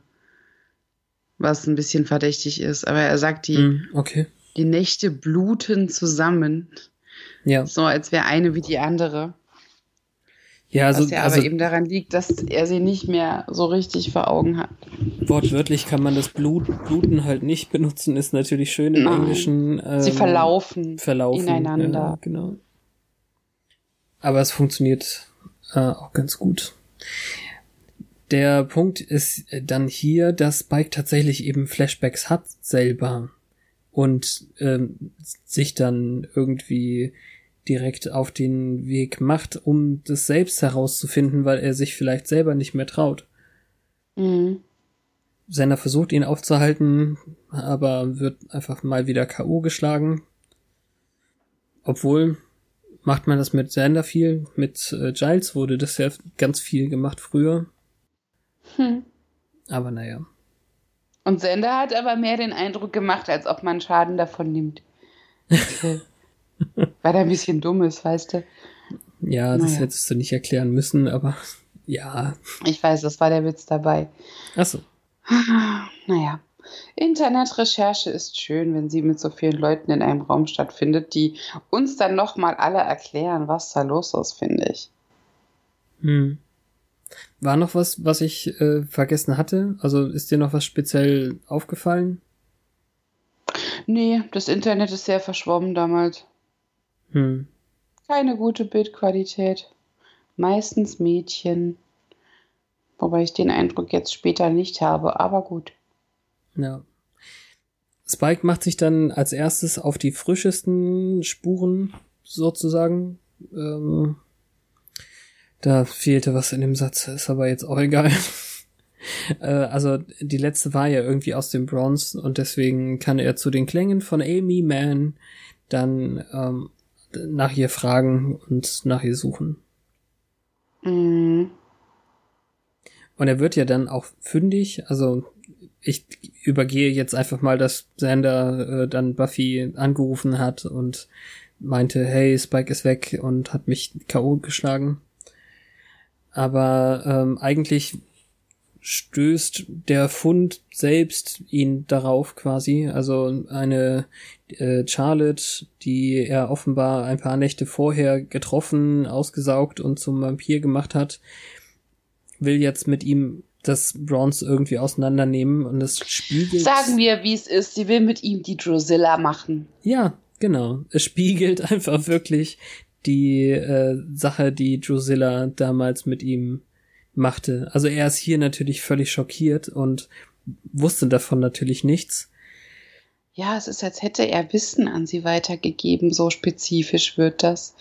was ein bisschen verdächtig ist. Aber er sagt, die, mm, okay. die Nächte bluten zusammen. Ja. So als wäre eine wie die andere. Ja, also, was ja also aber eben daran liegt, dass er sie nicht mehr so richtig vor Augen hat. wortwörtlich kann man das Blut, Bluten halt nicht benutzen, ist natürlich schön im Nein. Englischen. Ähm, sie verlaufen, verlaufen. ineinander. Ja, genau. Aber es funktioniert äh, auch ganz gut. Der Punkt ist dann hier, dass Spike tatsächlich eben Flashbacks hat selber und ähm, sich dann irgendwie direkt auf den Weg macht, um das selbst herauszufinden, weil er sich vielleicht selber nicht mehr traut. Mhm. Senna versucht ihn aufzuhalten, aber wird einfach mal wieder K.O. geschlagen. Obwohl, macht man das mit Sander viel, mit äh, Giles wurde das ja ganz viel gemacht früher. Hm. Aber naja. Und Sender hat aber mehr den Eindruck gemacht, als ob man Schaden davon nimmt. Weil er ein bisschen dumm ist, weißt du. Ja, das Naja. hättest du nicht erklären müssen, aber ja. Ich weiß, das war der Witz dabei. Achso. Naja. Internetrecherche ist schön, wenn sie mit so vielen Leuten in einem Raum stattfindet, die uns dann nochmal alle erklären, was da los ist, finde ich. Hm. War noch was, was ich äh, vergessen hatte? Also ist dir noch was speziell aufgefallen? Nee, das Internet ist sehr verschwommen damals. Hm. Keine gute Bildqualität. Meistens Mädchen. Wobei ich den Eindruck jetzt später nicht habe, aber gut. Ja. Spike macht sich dann als erstes auf die frischesten Spuren sozusagen. Ähm, da fehlte was in dem Satz, ist aber jetzt auch egal. äh, also die letzte war ja irgendwie aus dem Bronze und deswegen kann er zu den Klängen von Amy Mann dann ähm, nach ihr fragen und nach ihr suchen. Mhm. Und er wird ja dann auch fündig. Also ich übergehe jetzt einfach mal, dass Xander äh, dann Buffy angerufen hat und meinte, hey, Spike ist weg und hat mich K.O. geschlagen. Aber ähm, eigentlich stößt der Fund selbst ihn darauf quasi. Also eine äh, Charlotte, die er offenbar ein paar Nächte vorher getroffen, ausgesaugt und zum Vampir gemacht hat, will jetzt mit ihm das Bronze irgendwie auseinandernehmen und es spiegelt. Sagen wir, wie es ist. Sie will mit ihm die Drusilla machen. Ja, genau. Es spiegelt einfach wirklich die äh, Sache, die Drusilla damals mit ihm machte. Also er ist hier natürlich völlig schockiert und wusste davon natürlich nichts. Ja, es ist, als hätte er Wissen an sie weitergegeben. So spezifisch wird das.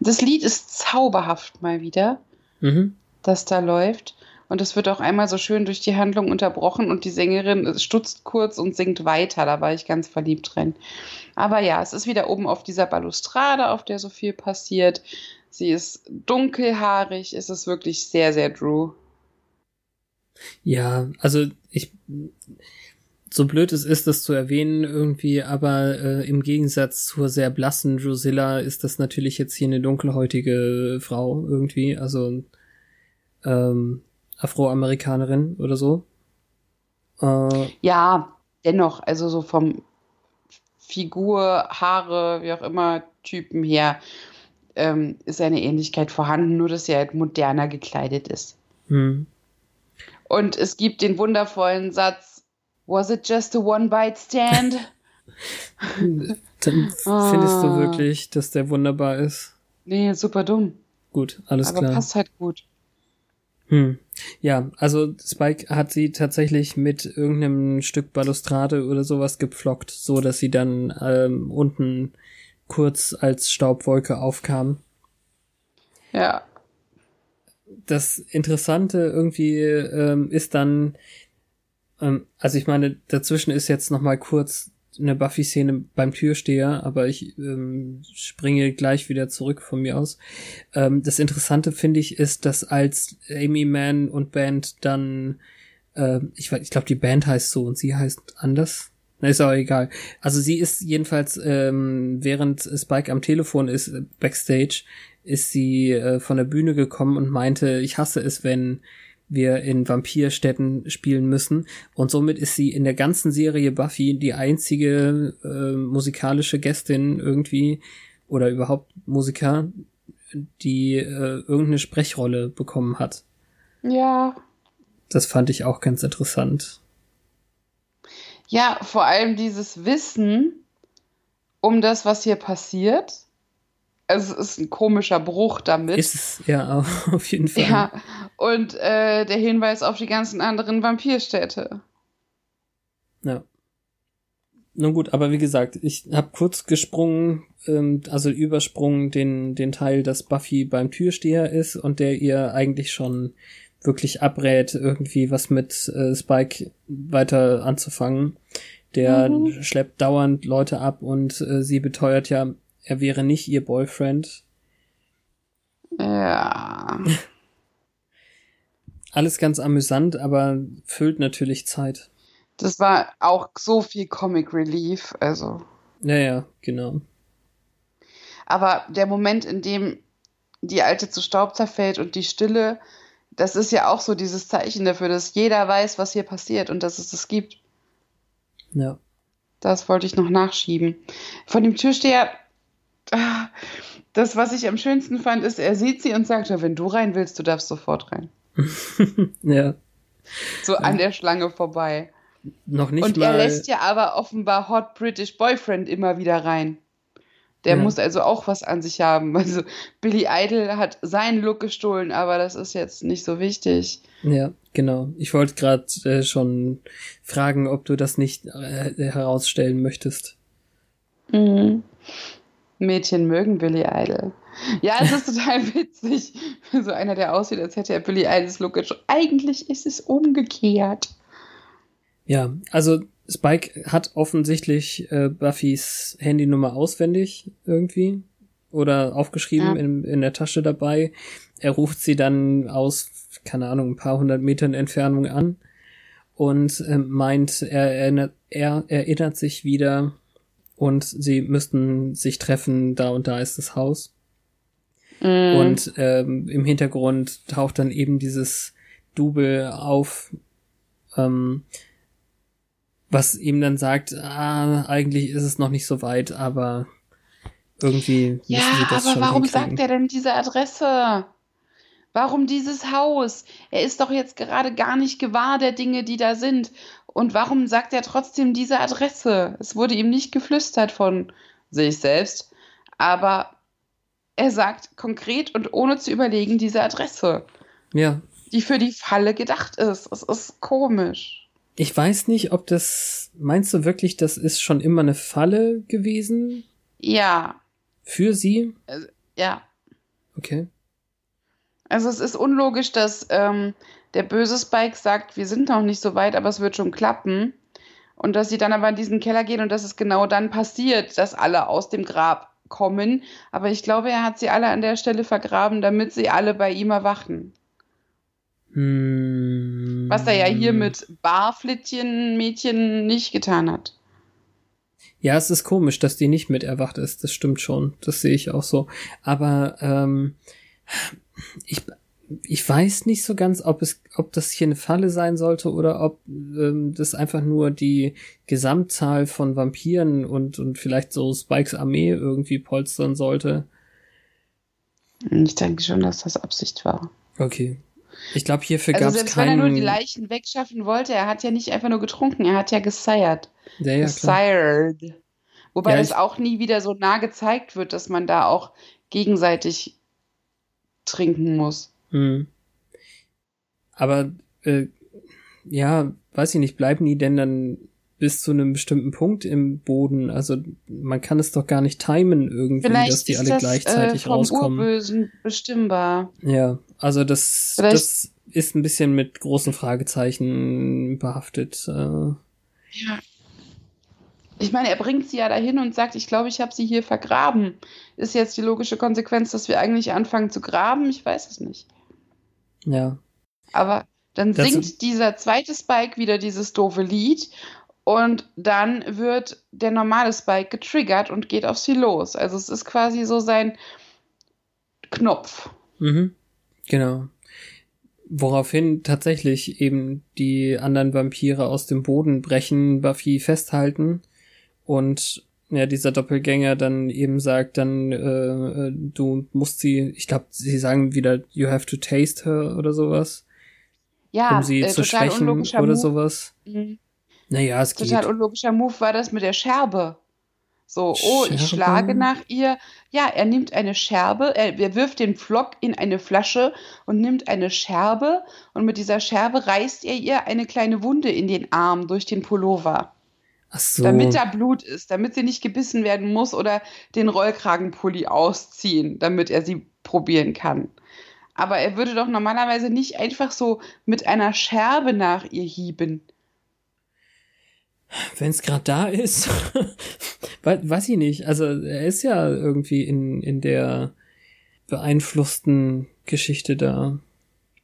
Das Lied ist zauberhaft mal wieder, Mhm. das da läuft. Und es wird auch einmal so schön durch die Handlung unterbrochen und die Sängerin stutzt kurz und singt weiter. Da war ich ganz verliebt drin. Aber ja, es ist wieder oben auf dieser Balustrade, auf der so viel passiert. Sie ist dunkelhaarig. Es ist wirklich sehr, sehr Drew. Ja, also ich so blöd es ist, das zu erwähnen irgendwie, aber äh, im Gegensatz zur sehr blassen Drusilla ist das natürlich jetzt hier eine dunkelhäutige Frau irgendwie, also ähm, Afroamerikanerin oder so. Äh, Ja, dennoch, also so vom Figur, Haare, wie auch immer, Typen her, ähm, ist eine Ähnlichkeit vorhanden, nur dass sie halt moderner gekleidet ist. hm. Und es gibt den wundervollen Satz, Was it just a one-bite-stand? Dann Ah. findest du wirklich, dass der wunderbar ist. nee, super dumm. Gut, alles aber klar. passt halt gut. Hm. Ja, also Spike hat sie tatsächlich mit irgendeinem Stück Balustrade oder sowas gepflockt, so dass sie dann ähm, unten kurz als Staubwolke aufkam. Ja. Das Interessante irgendwie ähm, ist dann, ähm, also ich meine, dazwischen ist jetzt noch mal kurz eine Buffy-Szene beim Türsteher, aber ich ähm, springe gleich wieder zurück von mir aus. Ähm, das Interessante finde ich ist, dass als Amy Mann und Band dann, äh, ich, weiß- ich glaube die Band heißt so und sie heißt anders. Na, ist auch egal. Also sie ist jedenfalls, ähm, während Spike am Telefon ist, äh, backstage, ist sie äh, von der Bühne gekommen und meinte, ich hasse es, wenn wir in Vampirstädten spielen müssen. Und somit ist sie in der ganzen Serie Buffy die einzige äh, musikalische Gästin irgendwie oder überhaupt Musiker, die äh, irgendeine Sprechrolle bekommen hat. Ja. Das fand ich auch ganz interessant. Ja, vor allem dieses Wissen um das, was hier passiert. Also es ist ein komischer Bruch damit. Ist es, ja, auf jeden Fall. Ja, und äh, der Hinweis auf die ganzen anderen Vampirstädte. Ja. Nun gut, aber wie gesagt, ich habe kurz gesprungen, ähm, also übersprungen den, den Teil, dass Buffy beim Türsteher ist und der ihr eigentlich schon wirklich abrät, irgendwie was mit äh, Spike weiter anzufangen. Der mhm. schleppt dauernd Leute ab und äh, sie beteuert ja, er wäre nicht ihr Boyfriend. Ja. Alles ganz amüsant, aber füllt natürlich Zeit. Das war auch so viel Comic Relief, also. Ja, ja, genau. Aber der Moment, in dem die Alte zu Staub zerfällt und die Stille, das ist ja auch so dieses Zeichen dafür, dass jeder weiß, was hier passiert und dass es es gibt. Ja. Das wollte ich noch nachschieben. Von dem Türsteher, das, was ich am schönsten fand, ist, er sieht sie und sagt, ja, wenn du rein willst, du darfst sofort rein. ja. So an der Schlange vorbei. Noch nicht und mal. er lässt ja aber offenbar Hot British Boyfriend immer wieder rein. Der Ja. muss also auch was an sich haben. Also Billy Idol hat seinen Look gestohlen, aber das ist jetzt nicht so wichtig. Ja, genau. Ich wollte gerade äh, schon fragen, ob du das nicht äh, herausstellen möchtest. Mhm. Mädchen mögen Billy Idol. Ja, es ist total witzig. So einer, der aussieht, als hätte er Billy Idols Look gestohlen. Eigentlich ist es umgekehrt. Ja, also Spike hat offensichtlich äh, Buffys Handynummer auswendig irgendwie oder aufgeschrieben Ja. in, in der Tasche dabei. Er ruft sie dann aus, keine Ahnung, ein paar hundert Metern Entfernung an und ähm, meint, er erinnert, er erinnert sich wieder und sie müssten sich treffen, da und da ist das Haus. Mhm. Und ähm, im Hintergrund taucht dann eben dieses Double auf, ähm, was ihm dann sagt, ah, eigentlich ist es noch nicht so weit, aber irgendwie müssen Ja, sie das aber warum hinkriegen. sagt er denn diese Adresse? Warum dieses Haus? Er ist doch jetzt gerade gar nicht gewahr der Dinge, die da sind. Und warum sagt er trotzdem diese Adresse? Es wurde ihm nicht geflüstert von sich selbst, aber er sagt konkret und ohne zu überlegen diese Adresse, Ja, die für die Falle gedacht ist. Es ist komisch. Ich weiß nicht, ob das, meinst du wirklich, das ist schon immer eine Falle gewesen Ja, für sie? ja. Okay. Also es ist unlogisch, dass ähm, der böse Spike sagt, wir sind noch nicht so weit, aber es wird schon klappen. Und dass sie dann aber in diesen Keller gehen und dass es genau dann passiert, dass alle aus dem Grab kommen. Aber ich glaube, er hat sie alle an der Stelle vergraben, damit sie alle bei ihm erwachen. Hm. Was er ja hier mit Barflittchen Mädchen nicht getan hat. Ja, es ist komisch, dass die nicht mit erwacht ist. Das stimmt schon. Das sehe ich auch so. Aber ähm, ich, ich weiß nicht so ganz, ob es, ob das hier eine Falle sein sollte oder ob ähm, das einfach nur die Gesamtzahl von Vampiren und, und vielleicht so Spikes Armee irgendwie polstern sollte. Ich denke schon, dass das Absicht war. Okay. Ich glaube, hierfür Also gab es selbst wenn er nur keinen. die Leichen wegschaffen wollte, er hat ja nicht einfach nur getrunken, er hat ja gesired. ja, ja, klar. Gesired. Wobei Ja, es ich- auch nie wieder so nah gezeigt wird, dass man da auch gegenseitig trinken muss. Hm. Aber äh, ja, weiß ich nicht, bleiben die denn dann bis zu einem bestimmten Punkt im Boden? Also man kann es doch gar nicht timen irgendwie, Vielleicht dass die alle das gleichzeitig äh, vom rauskommen. Urbösen bestimmbar. Ja, also das, Vielleicht- das ist ein bisschen mit großen Fragezeichen behaftet. Äh, Ja. Ich meine, er bringt sie ja dahin und sagt, ich glaube, ich habe sie hier vergraben. Ist jetzt die logische Konsequenz, dass wir eigentlich anfangen zu graben? Ich weiß es nicht. ja. Aber dann Dazu- singt dieser zweite Spike wieder dieses doofe Lied und dann wird der normale Spike getriggert und geht auf sie los. Also es ist quasi so sein Knopf. Mhm. Genau. Woraufhin tatsächlich eben die anderen Vampire aus dem Boden brechen, Buffy festhalten und ja, dieser Doppelgänger dann eben sagt, dann äh, äh du musst sie, ich glaube, sie sagen wieder, you have to taste her oder sowas. Ja, um sie äh, zu total schwächen oder Move. sowas. Mhm. Naja, es Total geht. unlogischer Move war das mit der Scherbe. So, oh, ich Scherbe? schlage nach ihr. Ja, er nimmt eine Scherbe, er, er wirft den Pflock in eine Flasche und nimmt eine Scherbe und mit dieser Scherbe reißt er ihr eine kleine Wunde in den Arm durch den Pullover, Ach so. damit da Blut ist, damit sie nicht gebissen werden muss oder den Rollkragenpulli ausziehen, damit er sie probieren kann. Aber er würde doch normalerweise nicht einfach so mit einer Scherbe nach ihr hieben. Wenn es gerade da ist, We- weiß ich nicht. Also er ist ja irgendwie in, in der beeinflussten Geschichte da.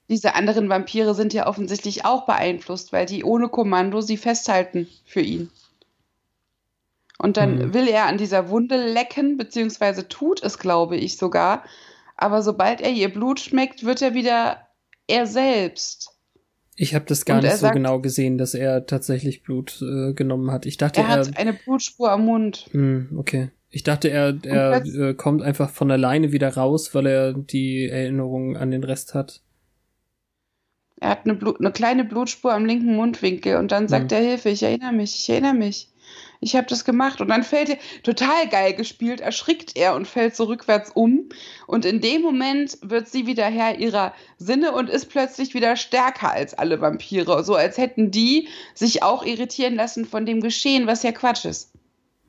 Diese anderen Vampire sind ja offensichtlich auch beeinflusst, weil die ohne Kommando sie festhalten für ihn. Und dann Hm. will er an dieser Wunde lecken, beziehungsweise tut es, glaube ich sogar. Aber sobald er ihr Blut schmeckt, wird er wieder er selbst. Ich habe das gar nicht er so sagt- genau gesehen, dass er tatsächlich Blut äh, genommen hat. Ich dachte, Er er. hat eine Blutspur am Mund. hm, okay. Ich dachte, er, er äh, kommt einfach von alleine wieder raus, weil er die Erinnerung an den Rest hat. Er hat eine, Blut, eine kleine Blutspur am linken Mundwinkel und dann sagt Hm. er Hilfe, ich erinnere mich, ich erinnere mich. Ich habe das gemacht und dann fällt er, total geil gespielt, erschrickt er und fällt so rückwärts um und in dem Moment wird sie wieder Herr ihrer Sinne und ist plötzlich wieder stärker als alle Vampire, so als hätten die sich auch irritieren lassen von dem Geschehen, was ja Quatsch ist.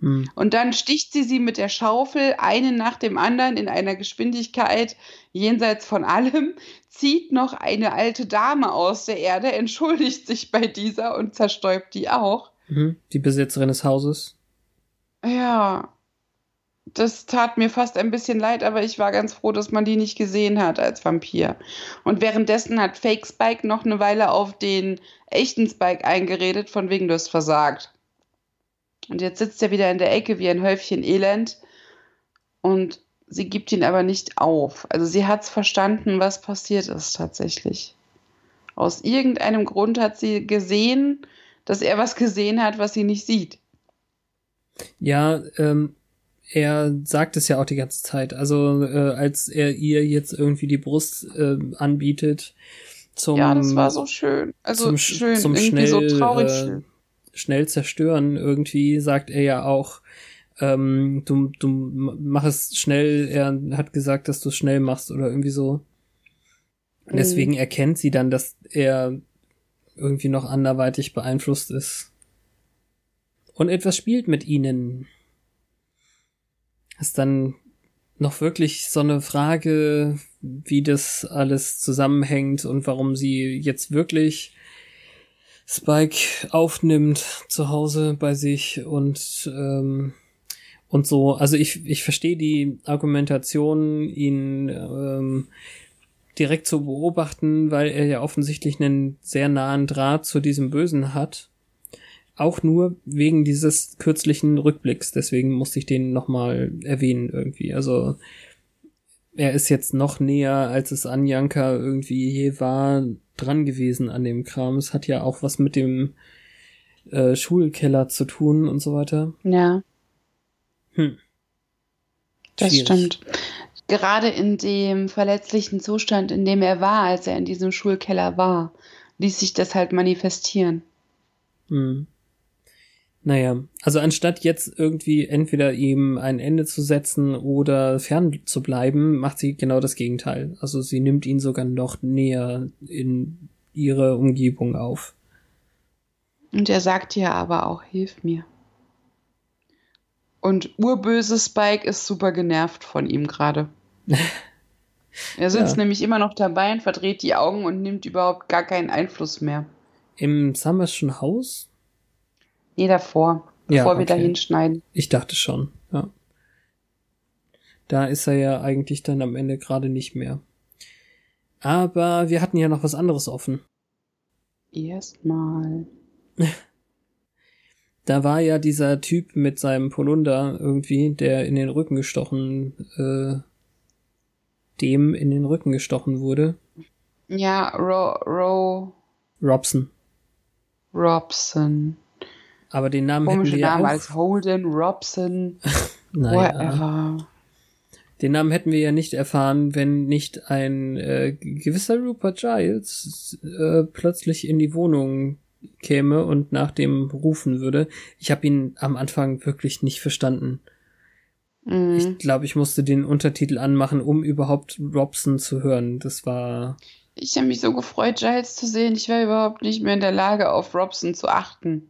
Hm. Und dann sticht sie sie mit der Schaufel einen nach dem anderen in einer Geschwindigkeit jenseits von allem, zieht noch eine alte Dame aus der Erde, entschuldigt sich bei dieser und zerstäubt die auch. Mhm. Die Besitzerin des Hauses. Ja, das tat mir fast ein bisschen leid, aber ich war ganz froh, dass man die nicht gesehen hat als Vampir. Und währenddessen hat Fake Spike noch eine Weile auf den echten Spike eingeredet, von wegen du hast versagt. Und jetzt sitzt er wieder in der Ecke wie ein Häufchen Elend und sie gibt ihn aber nicht auf. Also sie hat es verstanden, was passiert ist tatsächlich. Aus irgendeinem Grund hat sie gesehen, dass er was gesehen hat, was sie nicht sieht. Ja, ähm, er sagt es ja auch die ganze Zeit. Also äh, als er ihr jetzt irgendwie die Brust äh, anbietet zum Ja, das war so schön. Also zum, Sch- schön, zum irgendwie schnell, so traurig äh, schön. schnell zerstören irgendwie sagt er ja auch ähm, du du mach es schnell er hat gesagt dass du es schnell machst oder irgendwie so Und Mhm. deswegen erkennt sie dann dass er irgendwie noch anderweitig beeinflusst ist und etwas spielt mit ihnen ist dann noch wirklich so eine Frage, wie das alles zusammenhängt und warum sie jetzt wirklich Spike aufnimmt zu Hause bei sich und ähm, und so. Also ich ich verstehe die Argumentation, ihn ähm, direkt zu beobachten, weil er ja offensichtlich einen sehr nahen Draht zu diesem Bösen hat. Auch nur wegen dieses kürzlichen Rückblicks. Deswegen musste ich den nochmal erwähnen irgendwie. Also er ist jetzt noch näher, als es an Janka irgendwie je war, dran gewesen an dem Kram. Es hat ja auch was mit dem äh, Schulkeller zu tun und so weiter. Ja, Hm. das Schwierig. stimmt. Gerade in dem verletzlichen Zustand, in dem er war, als er in diesem Schulkeller war, ließ sich das halt manifestieren. Hm. Naja, also anstatt jetzt irgendwie entweder ihm ein Ende zu setzen oder fern zu bleiben, macht sie genau das Gegenteil. Also sie nimmt ihn sogar noch näher in ihre Umgebung auf. Und er sagt ihr aber auch, hilf mir. Und urböse Spike ist super genervt von ihm gerade. Er sitzt Ja. nämlich immer noch dabei und verdreht die Augen und nimmt überhaupt gar keinen Einfluss mehr. Im Summerschen Haus? Nee, davor, Ja, bevor wir okay. da hinschneiden. Ich dachte schon, ja. Da ist er ja eigentlich dann am Ende gerade nicht mehr. Aber wir hatten ja noch was anderes offen. Erstmal. Da war ja dieser Typ mit seinem Polunder irgendwie, der in den Rücken gestochen, äh, dem in den Rücken gestochen wurde. Ja, Ro, Ro Robson. Robson. Aber den Namen Komische hätten wir Namen ja auch. als Holden, Robson, Naja. whatever. Den Namen hätten wir ja nicht erfahren, wenn nicht ein äh, gewisser Rupert Giles äh, plötzlich in die Wohnung käme und nach dem rufen würde. Ich habe ihn am Anfang wirklich nicht verstanden. Mhm. Ich glaube, ich musste den Untertitel anmachen, um überhaupt Robson zu hören. Das war Ich habe mich so gefreut, Giles zu sehen. Ich war überhaupt nicht mehr in der Lage, auf Robson zu achten.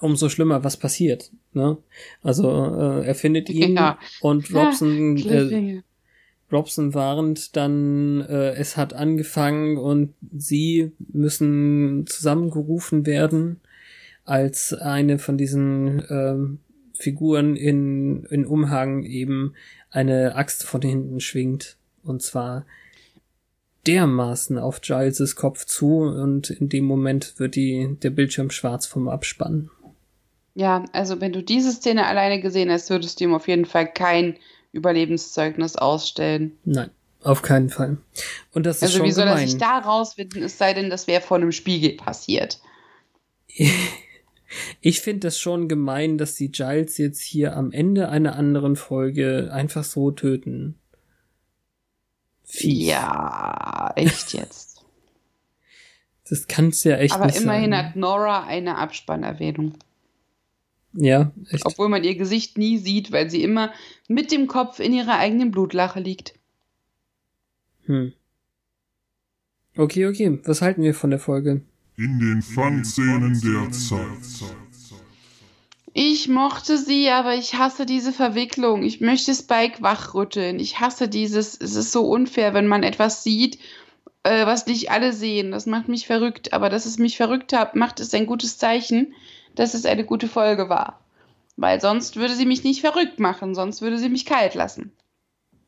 umso schlimmer, was passiert. Ne? Also äh, er findet ihn Ja. und Robson, äh, Cliffhanger. Robson warnt dann, äh, es hat angefangen und sie müssen zusammengerufen werden als eine von diesen ähm, Figuren in, in Umhang eben eine Axt von hinten schwingt. Und zwar dermaßen auf Giles' Kopf zu und in dem Moment wird die, der Bildschirm schwarz vom Abspann. Ja, also wenn du diese Szene alleine gesehen hast, würdest du ihm auf jeden Fall kein Überlebenszeugnis ausstellen. Nein, auf keinen Fall. Und das ist Also schon wie soll er sich da rausfinden, es sei denn, das wäre vor einem Spiegel passiert. Ich finde das schon gemein, dass die Giles jetzt hier am Ende einer anderen Folge einfach so töten. Fies. Ja, echt jetzt. Das kann's ja echt Aber nicht immerhin sein. hat Nora eine Abspannerwähnung. Ja, echt. Obwohl man ihr Gesicht nie sieht, weil sie immer mit dem Kopf in ihrer eigenen Blutlache liegt. Hm. Okay, okay. Was halten wir von der Folge? In den Fun-Szenen der Zeit. Ich mochte sie, aber ich hasse diese Verwicklung. Ich möchte Spike wachrütteln. Ich hasse dieses, es ist so unfair, wenn man etwas sieht, äh, was nicht alle sehen. Das macht mich verrückt. Aber dass es mich verrückt hat, macht es ein gutes Zeichen, dass es eine gute Folge war. Weil sonst würde sie mich nicht verrückt machen, sonst würde sie mich kalt lassen.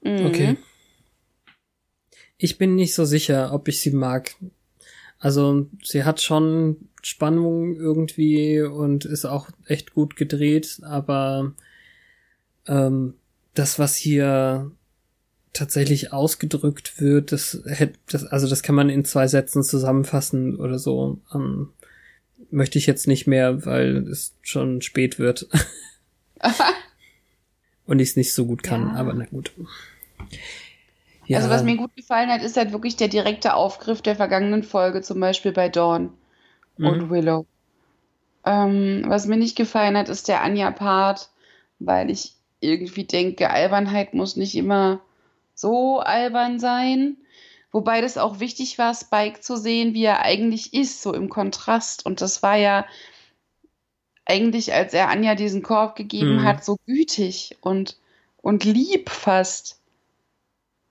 Mhm. Okay. Ich bin nicht so sicher, ob ich sie mag. Also, sie hat schon Spannung irgendwie und ist auch echt gut gedreht, aber ähm, das, was hier tatsächlich ausgedrückt wird, das hätte, das, also das kann man in zwei Sätzen zusammenfassen oder so. Ähm, möchte ich jetzt nicht mehr, weil es schon spät wird und ich es nicht so gut kann, Ja. aber na gut. Also was mir gut gefallen hat, ist halt wirklich der direkte Aufgriff der vergangenen Folge, zum Beispiel bei Dawn und Mhm. Willow. Ähm, was mir nicht gefallen hat, ist der Anja-Part, weil ich irgendwie denke, Albernheit muss nicht immer so albern sein. Wobei das auch wichtig war, Spike zu sehen, wie er eigentlich ist, so im Kontrast. Und das war ja eigentlich, als er Anja diesen Korb gegeben Mhm. hat, so gütig und, und lieb fast.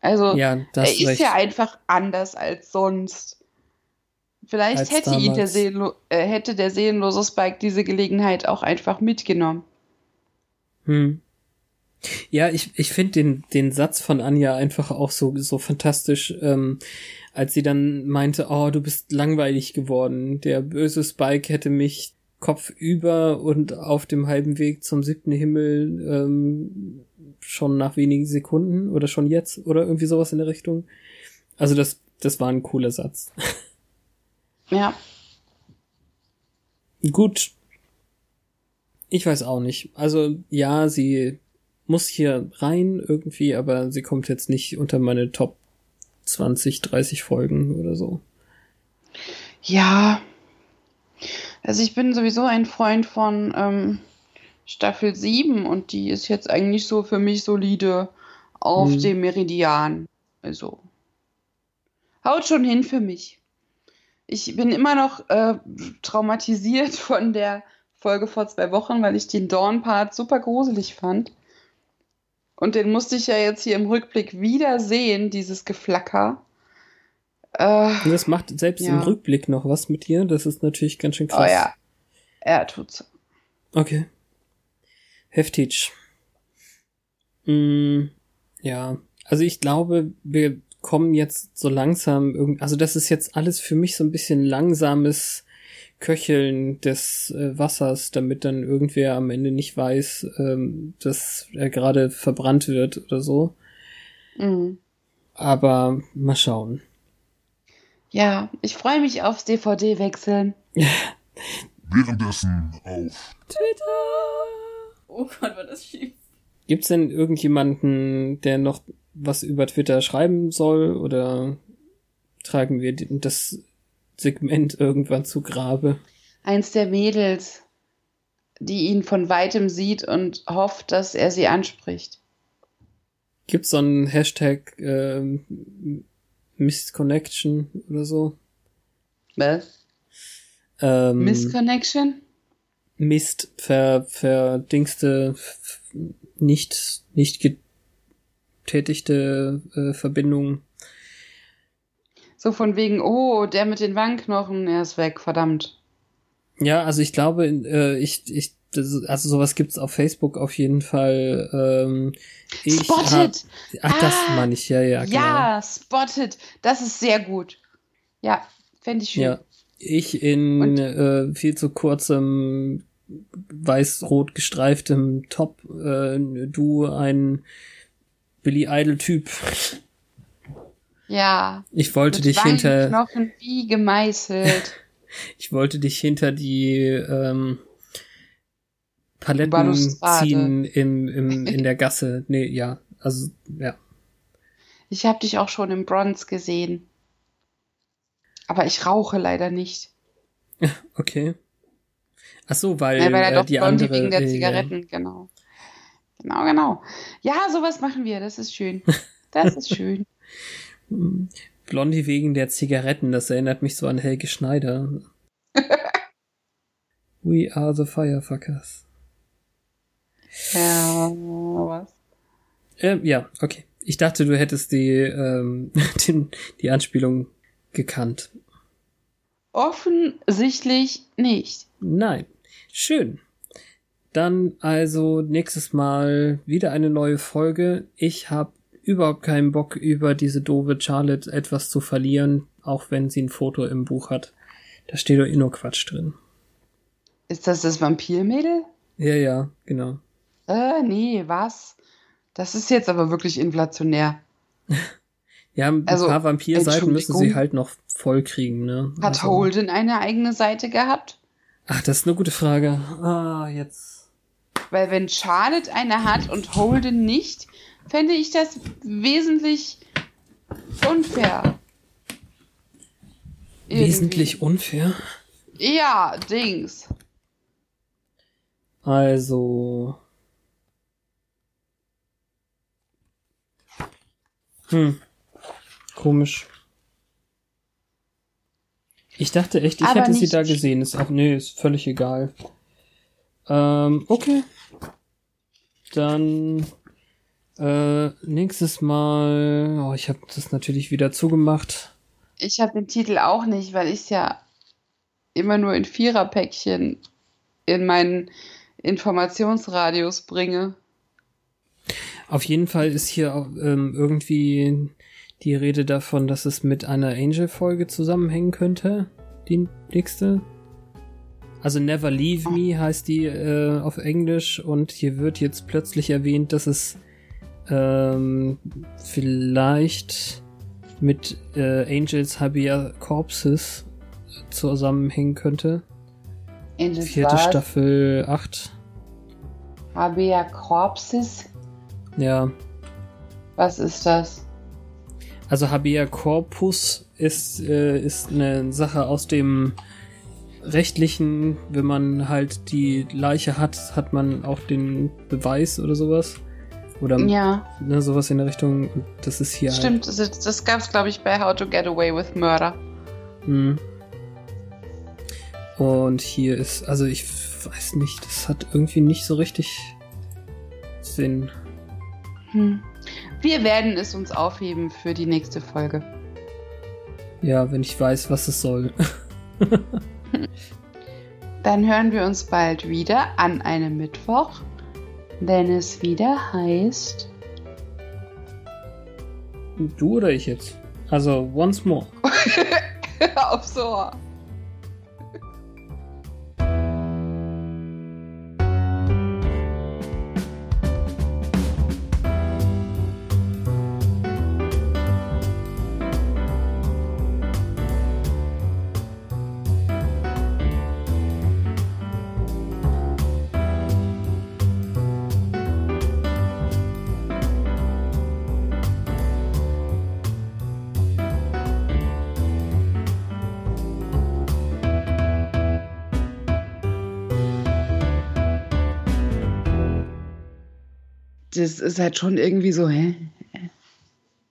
Also ja, das er ist recht. ja einfach anders als sonst. Vielleicht Als hätte ihn der. Seelenlo äh, hätte der seelenlose Spike diese Gelegenheit auch einfach mitgenommen. Hm. Ja, ich, ich finde den, den Satz von Anja einfach auch so, so fantastisch, ähm, als sie dann meinte, oh, du bist langweilig geworden. Der böse Spike hätte mich kopfüber und auf dem halben Weg zum siebten Himmel ähm, schon nach wenigen Sekunden oder schon jetzt oder irgendwie sowas in der Richtung. Also das, das war ein cooler Satz. Ja, Gut. Ich weiß auch nicht. Also ja, sie muss hier rein irgendwie, aber sie kommt jetzt nicht unter meine Top 20, 30 Folgen oder so. ja. Also ich bin sowieso ein Freund von ähm, Staffel 7 und die ist jetzt eigentlich so für mich solide auf Hm. dem Meridian. Also haut schon hin für mich. Ich bin immer noch äh, traumatisiert von der Folge vor zwei Wochen, weil ich den Dawn-Part super gruselig fand. Und den musste ich ja jetzt hier im Rückblick wieder sehen, dieses Geflacker. Äh, Und das macht selbst Ja. im Rückblick noch was mit dir. Das ist natürlich ganz schön oh krass. ja, er tut's. Okay. Heftig. Mm, ja, also ich glaube, wir kommen jetzt so langsam irgendwie, also das ist jetzt alles für mich so ein bisschen langsames Köcheln des äh, Wassers, damit dann irgendwer am Ende nicht weiß, ähm, dass er gerade verbrannt wird oder so. Mhm. Aber mal schauen. Ja, ich freue mich aufs DVD-Wechseln. währenddessen auf Twitter. Oh Gott, war das schief. Gibt's denn irgendjemanden, der noch was über Twitter schreiben soll oder tragen wir das Segment irgendwann zu Grabe? Eins der Mädels, die ihn von weitem sieht und hofft, dass er sie anspricht. Gibt's so einen Hashtag ähm, Misconnection oder so? Was? Ähm, Misconnection? Mist, ver, verdingste, nicht, nicht getätigte äh, Verbindung. So von wegen, oh, der mit den Wangenknochen, er ist weg, verdammt. Ja, also ich glaube, äh, ich, ich, das, also sowas gibt's auf Facebook auf jeden Fall. Ähm, ich hab- Spotted! ach, das Ah, meine ich, ja, ja, genau. Ja, Spotted. Das ist sehr gut. Ja, fände ich schön. Ja, ich in Und- äh, viel zu kurzem weiß-rot gestreiftem Top, äh, du ein Billy Idol Typ. Ja. Ich wollte dich hinter, Wangenknochen wie gemeißelt. ich wollte dich hinter die ähm, Paletten Balustrade. ziehen im, im, in der Gasse. Nee, ja, also ja. Ich habe dich auch schon im Bronze gesehen. Aber ich rauche leider nicht. Okay. Ach so, weil Ja, weil er äh, doch die Blondie andere wegen der äh, Zigaretten, genau. Genau, genau. Ja, sowas machen wir, das ist schön. Das ist schön. Blondie wegen der Zigaretten, das erinnert mich so an Helge Schneider. We are the Firefuckers. Ja, was? Ähm, ja, okay. Ich dachte, du hättest die, ähm, den, die Anspielung gekannt. Offensichtlich nicht. Nein. Schön. Dann also nächstes Mal wieder eine neue Folge. Ich habe überhaupt keinen Bock, über diese doofe Charlotte etwas zu verlieren, auch wenn sie ein Foto im Buch hat. Da steht doch eh nur Quatsch drin. Ist das das Vampirmädel? Ja, ja, genau. Äh, nee, was? Das ist jetzt aber wirklich inflationär. Ja, ein Also, paar Vampirseiten müssen sie halt noch voll kriegen, ne? Hat Also- Holden eine eigene Seite gehabt? Ach, das ist eine gute Frage. Ah, jetzt. Weil wenn Charlotte eine hat und Holden nicht, fände ich das wesentlich unfair. Irgendwie. Wesentlich unfair. Ja, Dings. Also. Hm. Komisch. Ich dachte echt, ich Aber hätte sie da gesehen. Ist auch, nee, ist völlig egal. Ähm, okay. Dann äh, nächstes Mal. Oh, ich habe das natürlich wieder zugemacht. Ich habe den Titel auch nicht, weil ich es ja immer nur in Viererpäckchen in meinen Informationsradius bringe. Auf jeden Fall ist hier ähm, irgendwie die Rede davon, dass es mit einer Angel-Folge zusammenhängen könnte. Die nächste. Also Never Leave Me heißt die äh, auf Englisch und hier wird jetzt plötzlich erwähnt, dass es ähm, vielleicht mit äh, Angels Habia Corpses zusammenhängen könnte. Angels Vierte was? Staffel 8. Habea Corpses? Ja, Was ist das? Also Habea Corpus ist, äh, ist eine Sache aus dem rechtlichen, wenn man halt die Leiche hat, hat man auch den Beweis oder sowas. Oder Ja, ne, sowas in der Richtung. Das ist hier stimmt. Das, das gab es, glaube ich, bei How to Get Away with Murder. halt. Hm. Und hier ist, also ich weiß nicht, das hat irgendwie nicht so richtig Sinn. Hm. Wir werden es uns aufheben für die nächste Folge. Ja, wenn ich weiß, was es soll. Dann hören wir uns bald wieder an einem Mittwoch, wenn es wieder heißt. Du oder ich jetzt? Also, once more. Auf so. Das ist halt schon irgendwie so, hä?